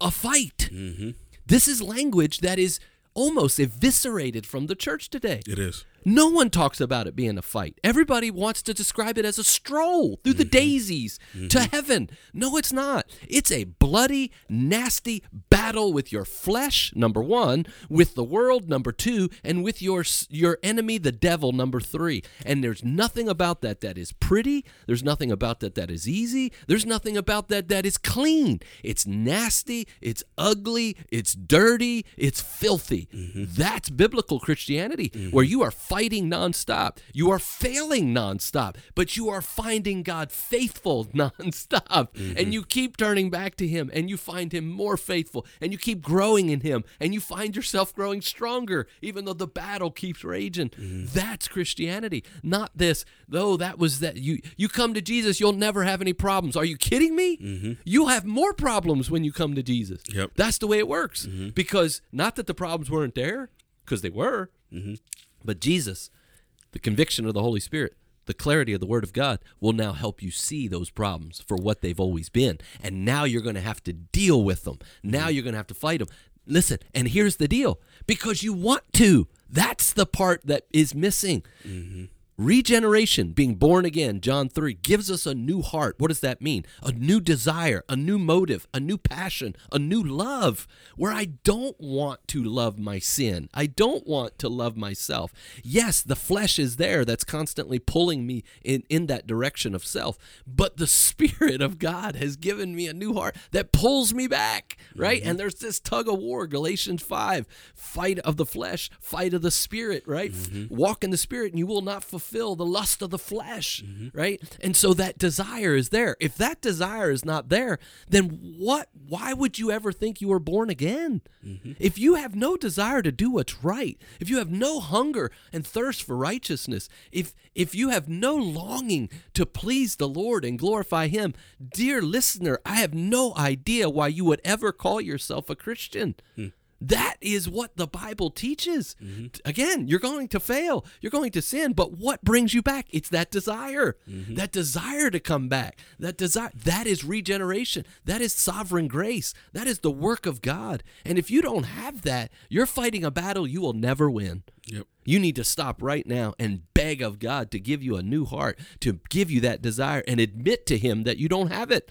a fight. Mm-hmm. This is language that is almost eviscerated from the church today. It is. No one talks about it being a fight. Everybody wants to describe it as a stroll through the mm-hmm. daisies to mm-hmm. heaven. No, it's not. It's a bloody, nasty battle with your flesh, number one, with the world, number two, and with your your enemy, the devil, number three. And there's nothing about that that is pretty. There's nothing about that that is easy. There's nothing about that that is clean. It's nasty. It's ugly. It's dirty. It's filthy. Mm-hmm. That's biblical Christianity, where you are fighting nonstop. You are failing nonstop, but you are finding God faithful nonstop. And mm-hmm. you keep turning back to Him and you find Him more faithful and you keep growing in Him and you find yourself growing stronger, even though the battle keeps raging. Mm-hmm. That's Christianity, not this, though that was that. You, you come to Jesus, you'll never have any problems. Are you kidding me? Mm-hmm. You'll have more problems when you come to Jesus. Yep. That's the way it works. Because not that the problems weren't there, because they were, but Jesus, the conviction of the Holy Spirit, the clarity of the Word of God will now help you see those problems for what they've always been. And now you're going to have to deal with them. Now mm-hmm. you're going to have to fight them. Listen, and here's the deal because you want to. That's the part that is missing. Mm-hmm. Regeneration, being born again, John 3, gives us a new heart. What does that mean? A new desire, a new motive, a new passion, a new love, where I don't want to love my sin. I don't want to love myself. Yes, the flesh is there that's constantly pulling me in, in that direction of self, but the Spirit of God has given me a new heart that pulls me back, right? Mm-hmm. And there's this tug of war, Galatians 5, fight of the flesh, fight of the Spirit, right? Mm-hmm. Walk in the Spirit, and you will not fulfill the lust of the flesh, mm-hmm. right? And so that desire is there. If that desire is not there, then what? Why would you ever think you were born again? Mm-hmm. If you have no desire to do what's right, if you have no hunger and thirst for righteousness, if if you have no longing to please the Lord and glorify Him, dear listener, I have no idea why you would ever call yourself a Christian. Hmm. That is what the Bible teaches. Mm-hmm. Again, you're going to fail. You're going to sin, but what brings you back? It's that desire. Mm-hmm. That desire to come back. That desire that is regeneration. That is sovereign grace. That is the work of God. And if you don't have that, you're fighting a battle you will never win. Yep. You need to stop right now and beg of God to give you a new heart, to give you that desire and admit to him that you don't have it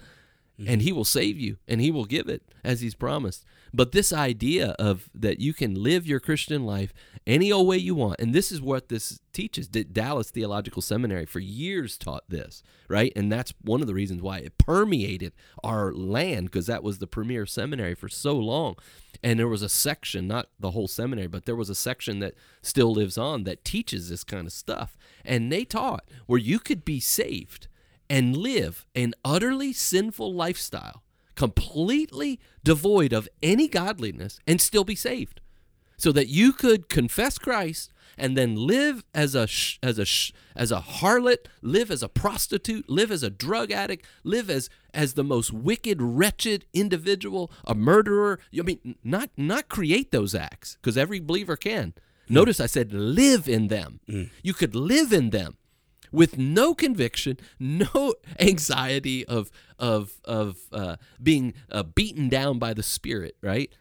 mm-hmm. and he will save you and he will give it as he's promised but this idea of that you can live your christian life any old way you want and this is what this teaches. Dallas theological seminary for years taught this right? And that's one of the reasons why it permeated our land because that was the premier seminary for so long. And there was a section not the whole seminary but there was a section that still lives on that teaches this kind of stuff. And they taught where you could be saved and live an utterly sinful lifestyle, completely devoid of any godliness, and still be saved. So that you could confess Christ and then live as a sh- as a sh- as a harlot, live as a prostitute, live as a drug addict, live as as the most wicked, wretched individual, a murderer. I mean, not not create those acts because every believer can. Notice I said live in them. Mm. You could live in them with no conviction, no anxiety of of of uh, being uh, beaten down by the Spirit. Right?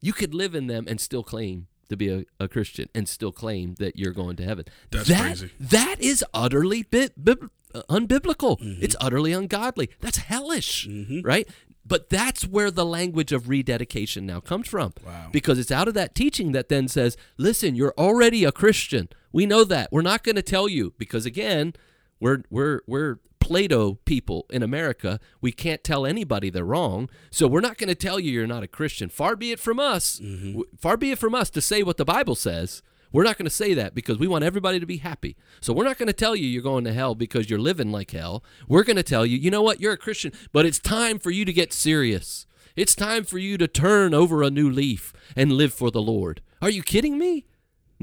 You could live in them and still claim to be a, a Christian and still claim that you're going to heaven. That's that, crazy. That is utterly bi- bib- uh, unbiblical. It's utterly ungodly. That's hellish. Right? But that's where the language of rededication now comes from. Wow. Because it's out of that teaching that then says, listen, you're already a Christian. We know that. We're not going to tell you because again, we're we're we're Play-Doh people in America. We can't tell anybody they're wrong. So we're not going to tell you you're not a Christian. Far be it from us. Mm-hmm. w- Far be it from us to say what the Bible says. We're not going to say that because we want everybody to be happy. So we're not going to tell you you're going to hell because you're living like hell. We're going to tell you, you know what, you're a Christian, but it's time for you to get serious. It's time for you to turn over a new leaf and live for the Lord. Are you kidding me?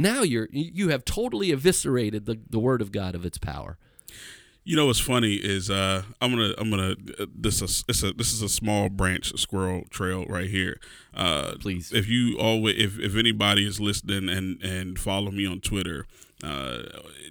Now you're you have totally eviscerated the, the word of God of its power. You know what's funny is uh, I'm gonna I'm gonna uh, this is it's a this is a small branch squirrel trail right here. Uh, Please. if you always if, if anybody is listening and and follow me on Twitter, uh,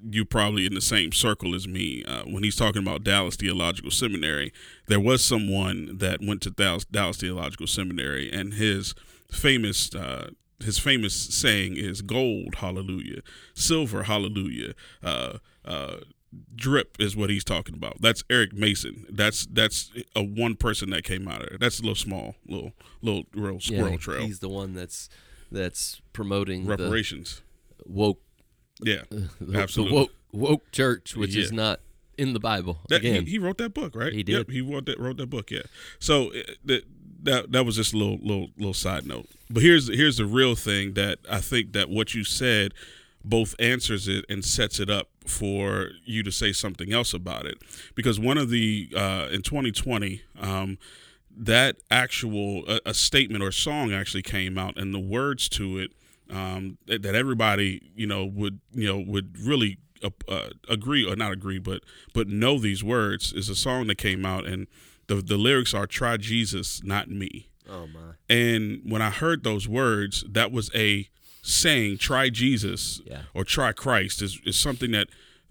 you probably in the same circle as me. Uh, when he's talking about Dallas Theological Seminary, there was someone that went to Dallas, Dallas Theological Seminary, and his famous. Uh, his famous saying is gold, hallelujah, silver, hallelujah, uh, uh, drip is what he's talking about. That's Eric Mason. That's that's a one person that came out of it. That's a little small, little little real squirrel Yeah, trail. He's the one that's that's promoting Reparations. the woke yeah, the, absolutely. the woke woke church, which is not in the Bible. That, Again, he, he wrote that book, right? He Yep, did. he wrote that wrote that book. Yeah. So uh, that that was just a little little little side note. But here's here's the real thing that I think that what you said both answers it and sets it up for you to say something else about it. Because one of the uh, in 2020. Um, that actual a, a statement or song actually came out and the words to it um, that, that everybody you know would you know would really uh, uh, agree or not agree but but know these words is a song that came out and the the lyrics are try Jesus not me oh my, and when I heard those words that was a saying try Jesus Yeah. or try Christ is, is something that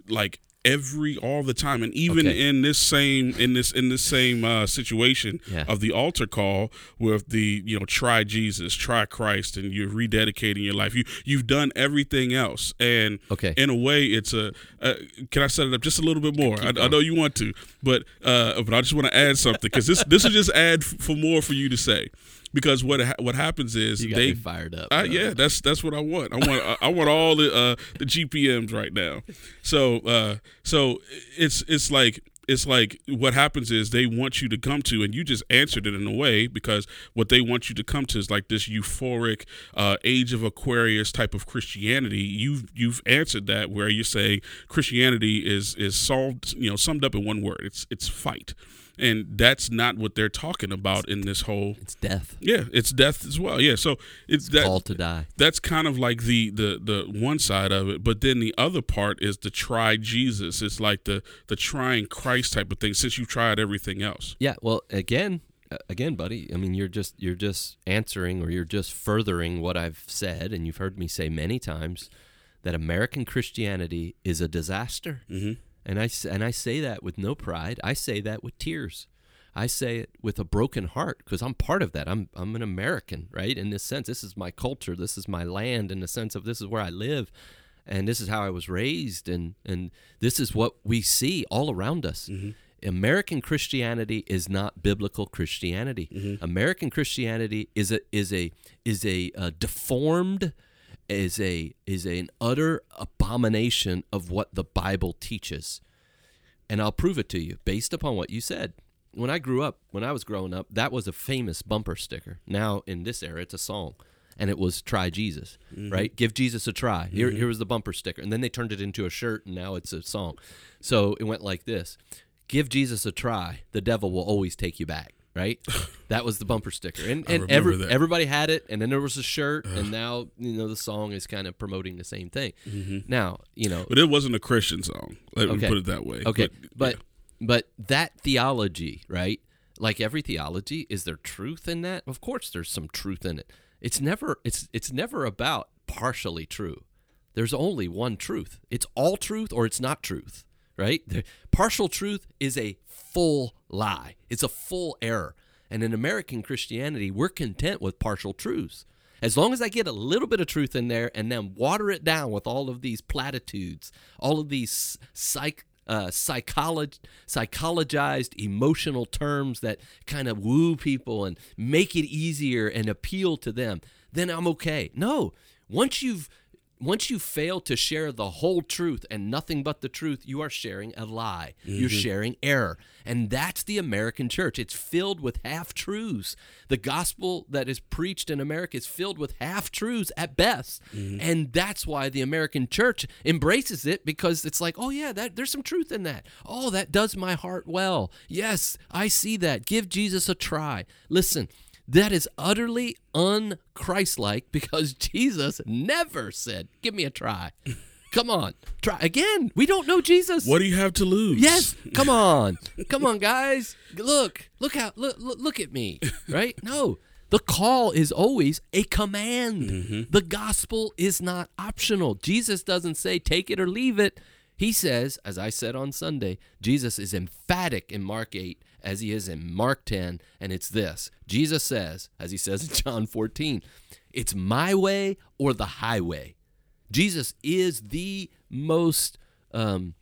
like every all the time and even Okay. in this same in this in this same uh, situation Yeah. of the altar call with the you know try jesus try christ and you're rededicating your life you you've done everything else and Okay. in a way it's a uh, can i set it up just a little bit more I, I know you want to but uh but i just want to add something because this this is just add f- for more for you to say because what ha- what happens is You they fired up. bro. yeah, that's that's what I want. I want I, I want all the uh, the GPMs right now. So uh, so it's it's like it's like what happens is they want you to come to, and you just answered it in a way because what they want you to come to is like this euphoric uh, age of Aquarius type of Christianity. You've you've answered that where you're saying Christianity is is solved you know summed up in one word. It's it's fight, and that's not what they're talking about in this whole. It's death. Yeah, it's death as well. Yeah, so it's that Call to die. that's kind of like the the the one side of it but then the other part is the try jesus it's like the the trying christ type of thing since you tried everything else Yeah, well, again, uh, again, buddy. I mean, you're just you're just answering or you're just furthering what I've said, and you've heard me say many times that American Christianity is a disaster. Mhm. And I and I say that with no pride. I say that with tears. I say it with a broken heart because I'm part of that. I'm I'm an American, right? In this sense, this is my culture. This is my land. In the sense of this is where I live, and this is how I was raised, and and this is what we see all around us. American Christianity is not biblical Christianity. American Christianity is a is a is a uh, deformed is a is an utter abomination of what the Bible teaches. And I'll prove it to you based upon what you said. When I grew up, when I was growing up, that was a famous bumper sticker. Now in this era, it's a song. And it was try Jesus, mm-hmm. right? Give Jesus a try. Here, mm-hmm. here was the bumper sticker. And then they turned it into a shirt and now it's a song. So it went like this Give Jesus a try. The devil will always take you back, right? that was the bumper sticker. And, and every, that. everybody had it. And then there was a shirt. And now, you know, the song is kind of promoting the same thing. Mm-hmm. Now, you know, but it wasn't a christian song let me put it that way Okay, but, but but that theology, right? Like every theology, is there truth in that? Of course, there's some truth in it. It's never it's it's never about partially true. There's only one truth. It's all truth or it's not truth, right? The partial truth is a full lie. It's a full error. And in American Christianity, we're content with partial truths. As long as I get a little bit of truth in there and then water it down with all of these platitudes, all of these psych, uh, psycholog- psychologized emotional terms that kind of woo people and make it easier and appeal to them, then I'm okay. No, once you've once you fail to share the whole truth and nothing but the truth, you are sharing a lie. You're mm-hmm. sharing error. And that's the American church. It's filled with half truths. The gospel that is preached in America is filled with half truths at best. Mm-hmm. And that's why the American church embraces it because it's like, oh, yeah, that, there's some truth in that. Oh, that does my heart well. Yes, I see that. Give Jesus a try. Listen, that is utterly unchristlike because Jesus never said, "Give me a try." Come on, try again. We don't know Jesus. what do you have to lose Yes, come on, come on, guys. Look, look how look look, look at me. Right? No, the call is always a command. Mm-hmm. The gospel is not optional. Jesus doesn't say take it or leave it. He says, as I said on Sunday, Jesus is emphatic in Mark 8 as he is in Mark 10, and it's this. Jesus says, as he says in John 14, it's my way or the highway. Jesus is the most um,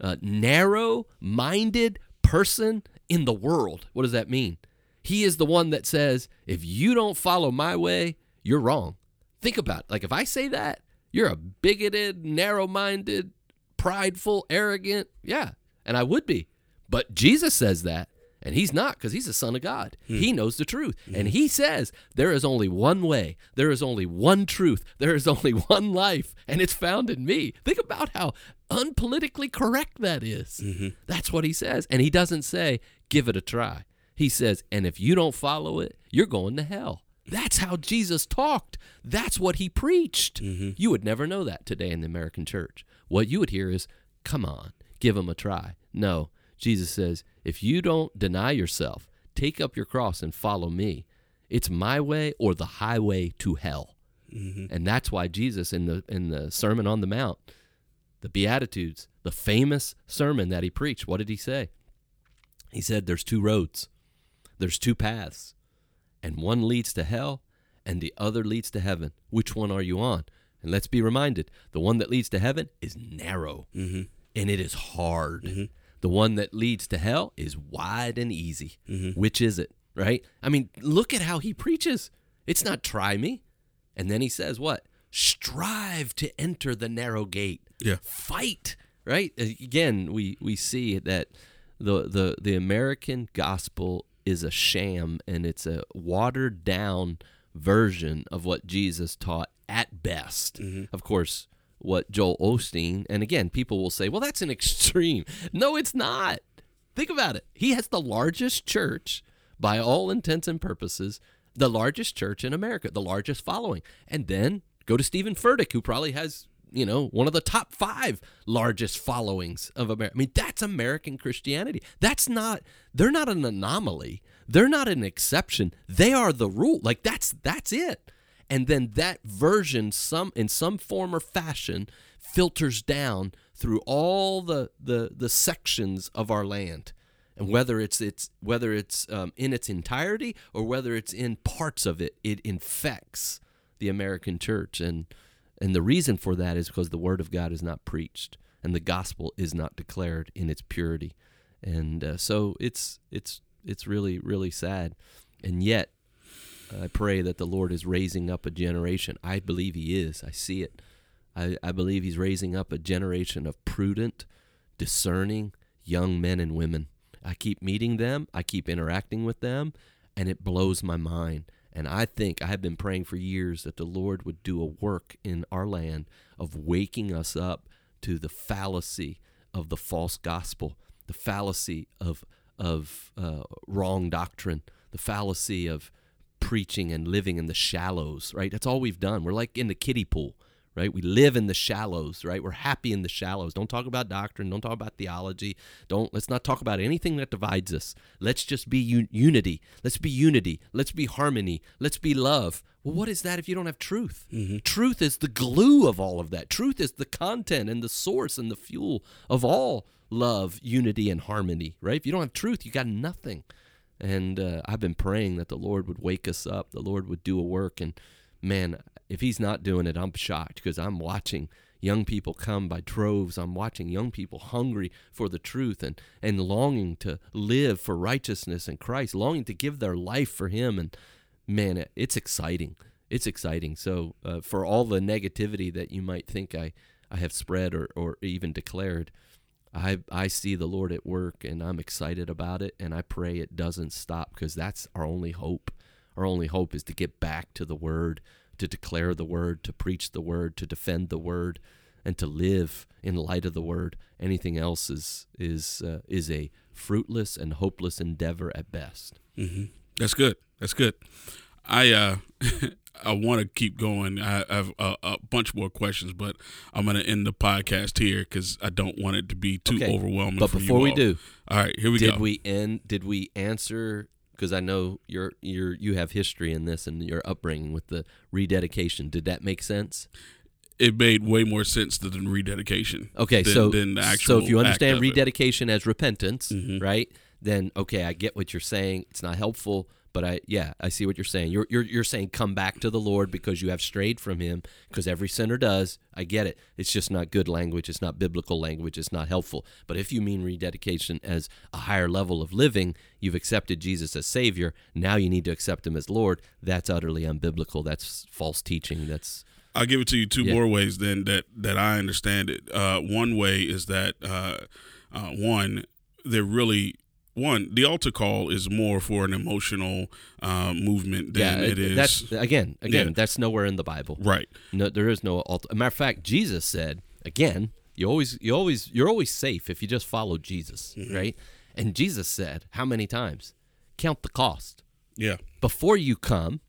uh, narrow minded person in the world. What does that mean? He is the one that says, if you don't follow my way, you're wrong. Think about it. Like, if I say that, you're a bigoted, narrow minded, prideful, arrogant. Yeah. And I would be. But Jesus says that. And he's not because he's the Son of God. Hmm. He knows the truth. Hmm. And he says there is only one way, there is only one truth, there is only one life, and it's found in me. Think about how unpolitically correct that is. Mm-hmm. That's what he says. And he doesn't say, give it a try. He says, and if you don't follow it, you're going to hell. That's how Jesus talked. That's what he preached. Mm-hmm. You would never know that today in the American church. What you would hear is, come on, give him a try. No, Jesus says, if you don't deny yourself, take up your cross and follow me, it's my way or the highway to hell. And that's why Jesus in the in the Sermon on the Mount, the Beatitudes, the famous sermon that he preached. What did he say? He said, There's two roads, there's two paths, and one leads to hell and the other leads to heaven. Which one are you on? And let's be reminded the one that leads to heaven is narrow Mm-hmm. and it is hard. The one that leads to hell is wide and easy. Mm-hmm. Which is it, right? I mean, look at how he preaches. It's not try me. And then he says, what? Strive to enter the narrow gate. Yeah. Fight, right? Again, we, we see that the, the, the American gospel is a sham and it's a watered down version of what Jesus taught at best. Of course, what Joel Osteen, and again, people will say, well, that's an extreme. No, it's not. Think about it. He has the largest church, by all intents and purposes, the largest church in America, the largest following. And then go to Steven Furtick, who probably has, you know, one of the top five largest followings of America. I mean, that's American Christianity. That's not, they're not an anomaly. They're not an exception. They are the rule. Like that's that's it. And then that version some in some form or fashion filters down through all the the, the sections of our land. And whether it's it's whether it's um, in its entirety or whether it's in parts of it, it infects the American church. And and the reason for that is because the word of God is not preached and the gospel is not declared in its purity. And uh, so it's it's it's really really sad. And yet I pray that the Lord is raising up a generation. I believe He is. I see it. I, I believe He's raising up a generation of prudent, discerning young men and women. I keep meeting them, I keep interacting with them, and it blows my mind. And I think I have been praying for years that the Lord would do a work in our land of waking us up to the fallacy of the false gospel, the fallacy of of uh, wrong doctrine, the fallacy of preaching and living in the shallows, right? That's all we've done. We're like in the kiddie pool, right? We live in the shallows, right? We're happy in the shallows. Don't talk about doctrine. Don't talk about theology. Don't let's not talk about anything that divides us. Let's just be un- unity. Let's be unity. Let's be harmony. Let's be love. Well, what is that if you don't have truth? Mm-hmm. Truth is the glue of all of that. Truth is the content and the source and the fuel of all love, unity, and harmony, right? If you don't have truth, you got nothing. And uh, I've been praying that the Lord would wake us up, the Lord would do a work. And man, if He's not doing it, I'm shocked because I'm watching young people come by droves. I'm watching young people hungry for the truth and, and longing to live for righteousness in Christ, longing to give their life for Him. And man, it's exciting. It's exciting. So, uh, for all the negativity that you might think I, I have spread or, or even declared, I I see the Lord at work and I'm excited about it and I pray it doesn't stop because that's our only hope. Our only hope is to get back to the word, to declare the word, to preach the word, to defend the word and to live in light of the word. Anything else is is uh, is a fruitless and hopeless endeavor at best. hmm That's good. That's good. I uh I want to keep going. I have a, a bunch more questions, but I'm going to end the podcast here because I don't want it to be too Okay. overwhelming. But for you before we all. do, all right, here we did go. we end did we answer because I know you're you're you have history in this and your upbringing with the rededication. Did that make sense? it made way more sense than rededication. Okay, than, so than the actual so if you understand of it. rededication as repentance, Mhm. right? Then okay, I get what you're saying. It's not helpful, but I yeah, I see what you're saying. You're you're you're saying come back to the Lord because you have strayed from him because every sinner does. I get it. It's just not good language. It's not biblical language. It's not helpful. But if you mean rededication as a higher level of living, you've accepted Jesus as savior, now you need to accept him as Lord. That's utterly unbiblical. That's false teaching. That's I'll give it to you two Yeah. more ways then that that I understand it. Uh, one way is that uh, uh, one they're really one the altar call is more for an emotional uh, movement than yeah, it is that's again, again, Yeah. that's nowhere in the Bible. right. No, there is no. Alt- a matter of fact, Jesus said again. You always, you always, you're always safe if you just follow Jesus, Mm-hmm. right? And Jesus said, how many times? Count the cost Yeah, before you come.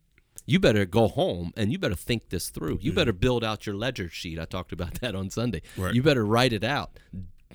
You better go home and you better think this through. You better build out your ledger sheet. I talked about that on Sunday. Right. You better write it out.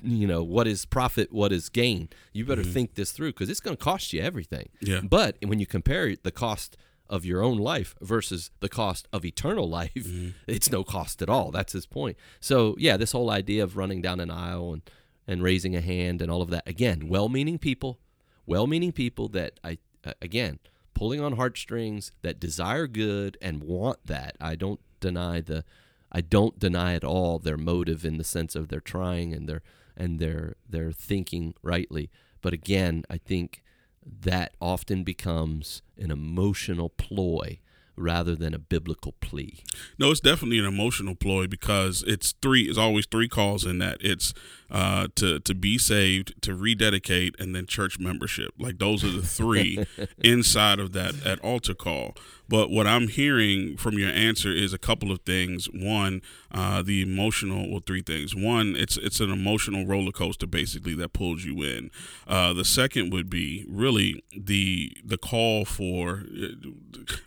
You know what is profit, what is gain. You better think this through because it's going to cost you everything. Yeah. But when you compare the cost of your own life versus the cost of eternal life, Mm-hmm. it's no cost at all. That's his point. So yeah, this whole idea of running down an aisle and and raising a hand and all of that again, well-meaning people, well-meaning people that I uh, again pulling on heartstrings that desire good and want that. I don't deny the I don't deny at all their motive in the sense of they're trying and they're and they're they're thinking rightly. But again, I think that often becomes an emotional ploy rather than a biblical plea. No, it's definitely an emotional ploy because it's three. It's always three calls in that. It's uh, to to be saved, to rededicate, and then church membership. Like those are the three inside of that that altar call. But what I'm hearing from your answer is a couple of things. One, uh, the emotional. Well, three things. One, it's it's an emotional roller coaster basically that pulls you in. Uh, the second would be really the the call for.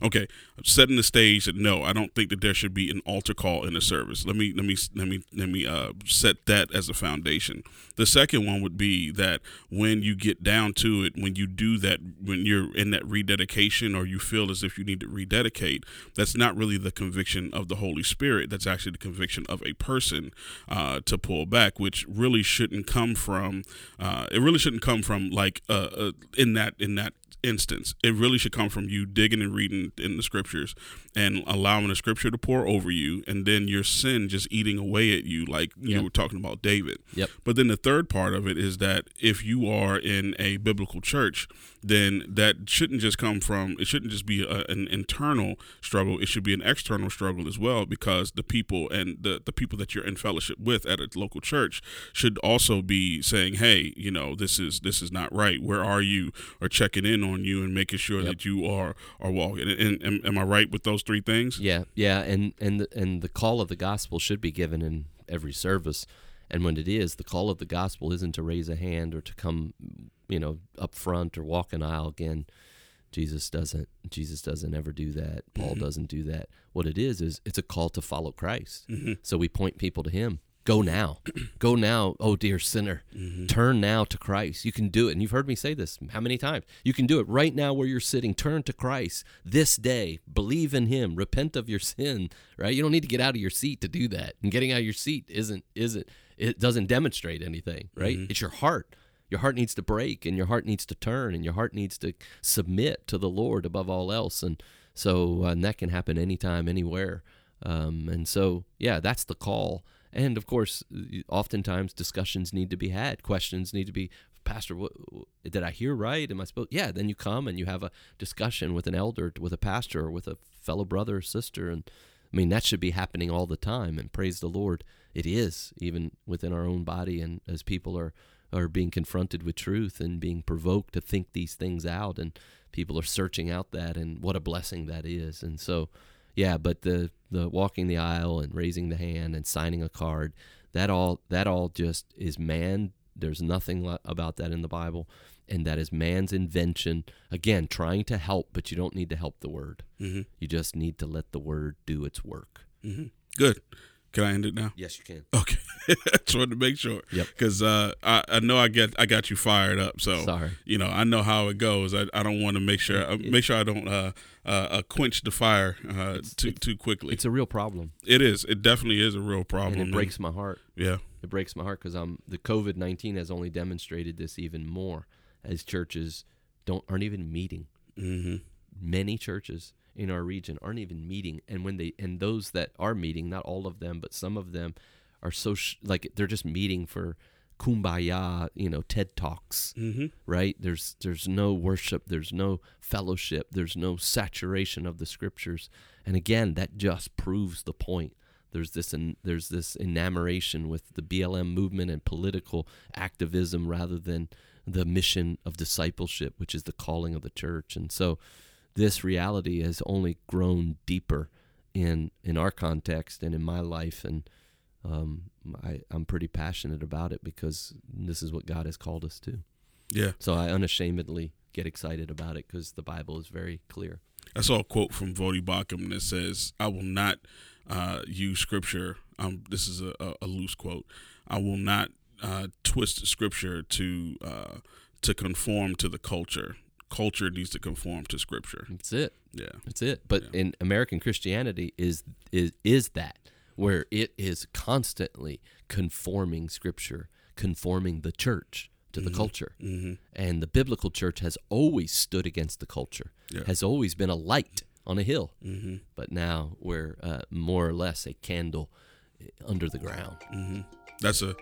Okay, setting the stage that no, I don't think that there should be an altar call in the service. Let me let me let me let me uh, set that as a foundation. The second one would be that when you get down to it, when you do that, when you're in that rededication or you feel as if you need to rededicate, that's not really the conviction of the Holy Spirit. That's actually the conviction of a person uh, to pull back, which really shouldn't come from. Uh, it really shouldn't come from like uh, uh, in that in that instance. It really should come from you digging and reading in the scriptures and allowing the scripture to pour over you, and then your sin just eating away at you, like you Yeah. were talking about David. Yep. But then the third part of it is that if you are in a biblical church, then that shouldn't just come from, it shouldn't just be a, an internal struggle. It should be an external struggle as well, because the people and the, the people that you're in fellowship with at a local church should also be saying, hey, you know, this is this is not right. Where are you? Or checking in on you and making sure Yep. that you are are walking. And, and am I right with those three things? Yeah, yeah, and and the, and the call of the gospel should be given in every service, and when it is, the call of the gospel isn't to raise a hand or to come, you know, up front or walk an aisle. Again, Jesus doesn't. Jesus doesn't ever do that. Paul mm-hmm. doesn't do that. What it is is it's a call to follow Christ. Mm-hmm. So we point people to Him. Go now, go now, oh dear sinner, mm-hmm. turn now to Christ. You can do it, and you've heard me say this how many times? You can do it right now where you're sitting. Turn to Christ this day. Believe in Him. Repent of your sin. Right? You don't need to get out of your seat to do that. And getting out of your seat isn't isn't it doesn't demonstrate anything. Right? It's your heart. Your heart needs to break, and your heart needs to turn, and your heart needs to submit to the Lord above all else. And so, uh, and that can happen anytime, anywhere. Um, and so, yeah, that's the call. And of course, oftentimes discussions need to be had. Questions need to be, Pastor, what, did I hear right? Am I supposed? Yeah. Then you come and you have a discussion with an elder, with a pastor, or with a fellow brother or sister, and I mean that should be happening all the time. And praise the Lord, it is even within our own body, and as people are are being confronted with truth and being provoked to think these things out, and people are searching out that, and what a blessing that is. And so, yeah, but the the walking the aisle and raising the hand and signing a card, that all that all just is man. There's nothing about that in the Bible, and that is man's invention. Again, trying to help, but you don't need to help the word. Mm-hmm. You just need to let the word do its work. Mm-hmm. Good. Can I end it now? Yes, you can. Okay, just wanted to make sure. Yep. Because uh, I, I know I get I got you fired up. So Sorry. you know I know how it goes. I, I don't want to make sure uh, make sure I don't uh, uh, uh, quench the fire uh, too too quickly. It's a real problem, It is. It definitely is a real problem. and it breaks my heart. Yeah. It breaks my heart because I'm the COVID nineteen has only demonstrated this even more as churches don't aren't even meeting. Mm-hmm. Many churches in our region aren't even meeting, and when they and those that are meeting, not all of them, but some of them are so sh- like they're just meeting for kumbaya, you know, TED talks. Mm-hmm. right there's there's no worship there's no fellowship there's no saturation of the scriptures and again that just proves the point there's this en- there's this enamoration with the BLM movement and political activism rather than the mission of discipleship which is the calling of the church and so this reality has only grown deeper in in our context and in my life and um, I, I'm pretty passionate about it because this is what God has called us to. Yeah. So I unashamedly get excited about it because the Bible is very clear. I saw a quote from Voddie Baucham that says, "I will not uh, use scripture." Um, this is a, a, a loose quote. I will not uh, twist scripture to uh, to conform to the culture. culture needs to conform to Scripture. That's it. Yeah. That's it. But in American Christianity is is is that where it is constantly conforming scripture, conforming the church to the culture. Mm-hmm. And the biblical church has always stood against the culture. Yeah. Has always been a light on a hill. Mm-hmm. But now we're uh, more or less a candle uh, under the ground. Mm-hmm. That's a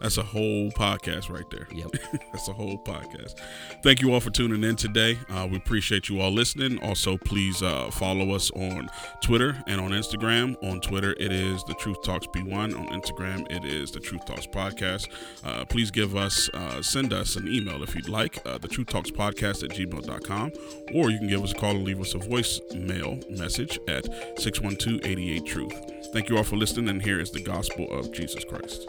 that's a whole podcast right there. Yep. That's a whole podcast. Thank you all for tuning in today. Uh, we appreciate you all listening. Also, please uh, follow us on Twitter and on Instagram. On Twitter, it is the Truth Talks B1. On Instagram, it is the Truth Talks Podcast. Uh, please give us, uh, send us an email if you'd like, uh, the Truth Talks Podcast at gmail.com, or you can give us a call and leave us a voicemail message at 612 88 Truth. Thank you all for listening, and here is the gospel of Jesus Christ.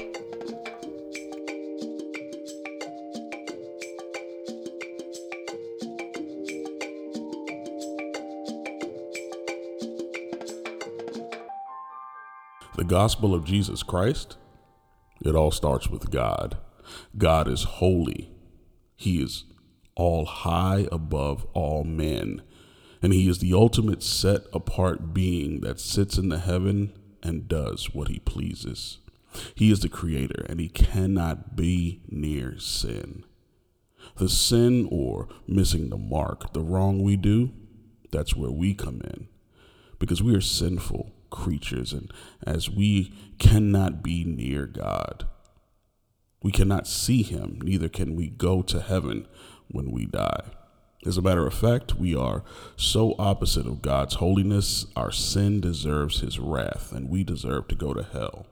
Gospel of Jesus Christ, it all starts with God. God is holy. He is all high above all men. And he is the ultimate set apart being that sits in the heaven and does what he pleases. He is the creator and he cannot be near sin. The sin or missing the mark, the wrong we do, that's where we come in because we are sinful creatures and as we cannot be near God. We cannot see him, neither can we go to heaven when we die. As a matter of fact, we are so opposite of God's holiness, our sin deserves his wrath, and we deserve to go to hell.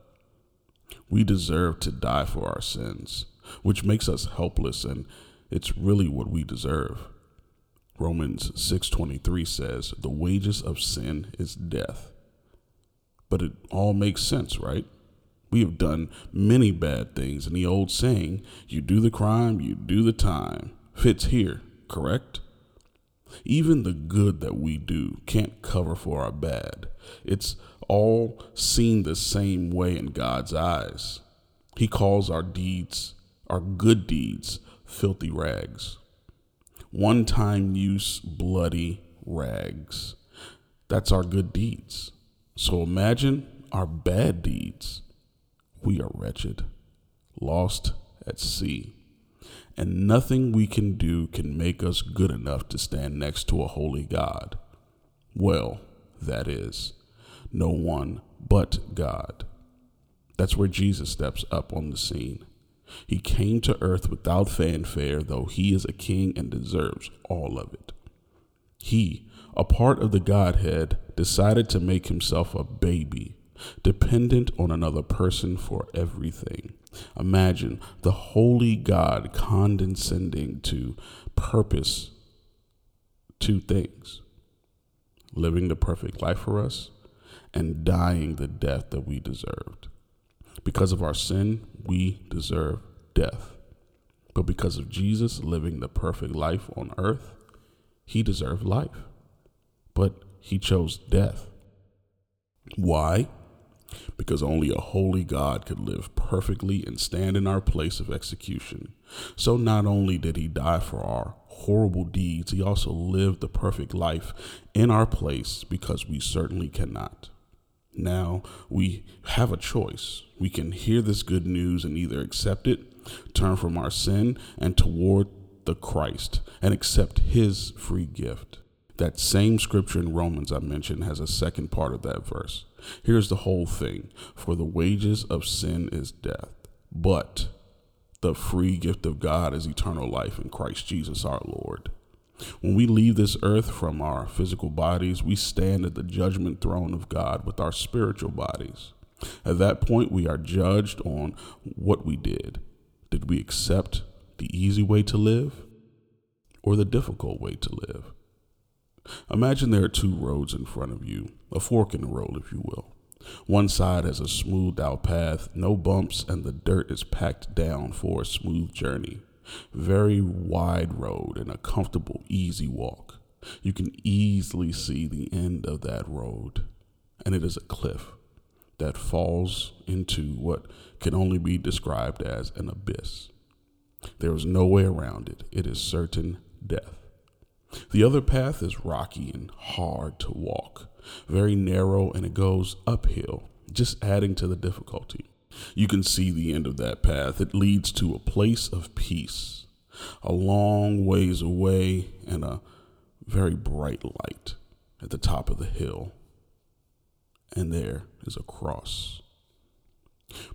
We deserve to die for our sins, which makes us helpless, and it's really what we deserve. Romans 6:23 says, "The wages of sin is death." But it all makes sense, right? We have done many bad things, and the old saying, you do the crime, you do the time, fits here, correct? Even the good that we do can't cover for our bad. It's all seen the same way in God's eyes. He calls our deeds, our good deeds, filthy rags. One time use bloody rags. That's our good deeds. So imagine our bad deeds. We are wretched, lost at sea, and nothing we can do can make us good enough to stand next to a holy God. Well, that is, no one but God. That's where Jesus steps up on the scene. He came to earth without fanfare, though he is a king and deserves all of it. He, a part of the Godhead, decided to make himself a baby, dependent on another person for everything. Imagine the holy God condescending to purpose two things living the perfect life for us and dying the death that we deserved. Because of our sin, we deserve death. But because of Jesus living the perfect life on earth, he deserved life. But he chose death. Why? Because only a holy God could live perfectly and stand in our place of execution. So not only did he die for our horrible deeds, he also lived the perfect life in our place because we certainly cannot. Now we have a choice. We can hear this good news and either accept it, turn from our sin, and toward the Christ and accept his free gift. That same scripture in Romans I mentioned has a second part of that verse. Here's the whole thing For the wages of sin is death, but the free gift of God is eternal life in Christ Jesus our Lord. When we leave this earth from our physical bodies, we stand at the judgment throne of God with our spiritual bodies. At that point, we are judged on what we did. Did we accept the easy way to live or the difficult way to live? Imagine there are two roads in front of you, a fork in the road, if you will. One side has a smoothed out path, no bumps, and the dirt is packed down for a smooth journey. Very wide road and a comfortable, easy walk. You can easily see the end of that road, and it is a cliff that falls into what can only be described as an abyss. There is no way around it, it is certain death. The other path is rocky and hard to walk, very narrow, and it goes uphill, just adding to the difficulty. You can see the end of that path. It leads to a place of peace, a long ways away, and a very bright light at the top of the hill. And there is a cross.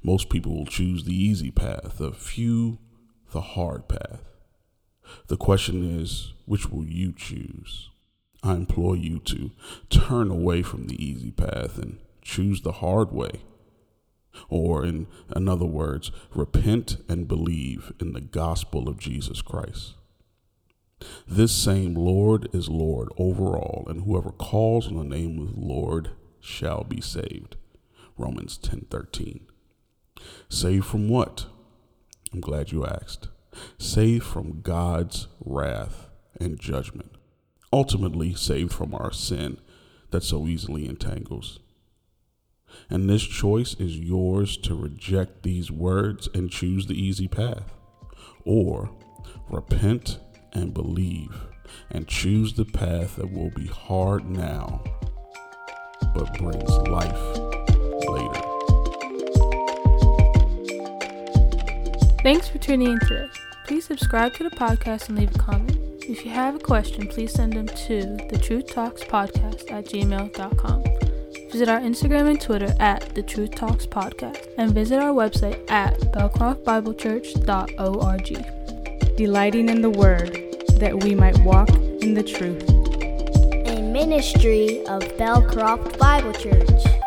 Most people will choose the easy path, a few the hard path. The question is, which will you choose? I implore you to turn away from the easy path and choose the hard way. Or, in, in other words, repent and believe in the gospel of Jesus Christ. This same Lord is Lord over all, and whoever calls on the name of the Lord shall be saved. Romans 10:13. Saved from what? I'm glad you asked. Saved from God's wrath and judgment. Ultimately saved from our sin that so easily entangles. And this choice is yours to reject these words and choose the easy path, or repent and believe and choose the path that will be hard now but brings life Thanks for tuning in today. Please subscribe to the podcast and leave a comment. If you have a question, please send them to the Truth Talks Podcast at gmail.com. Visit our Instagram and Twitter at the Truth Talks Podcast and visit our website at belcroftbiblechurch.org. Delighting in the Word, that we might walk in the truth. A ministry of Belcroft Bible Church.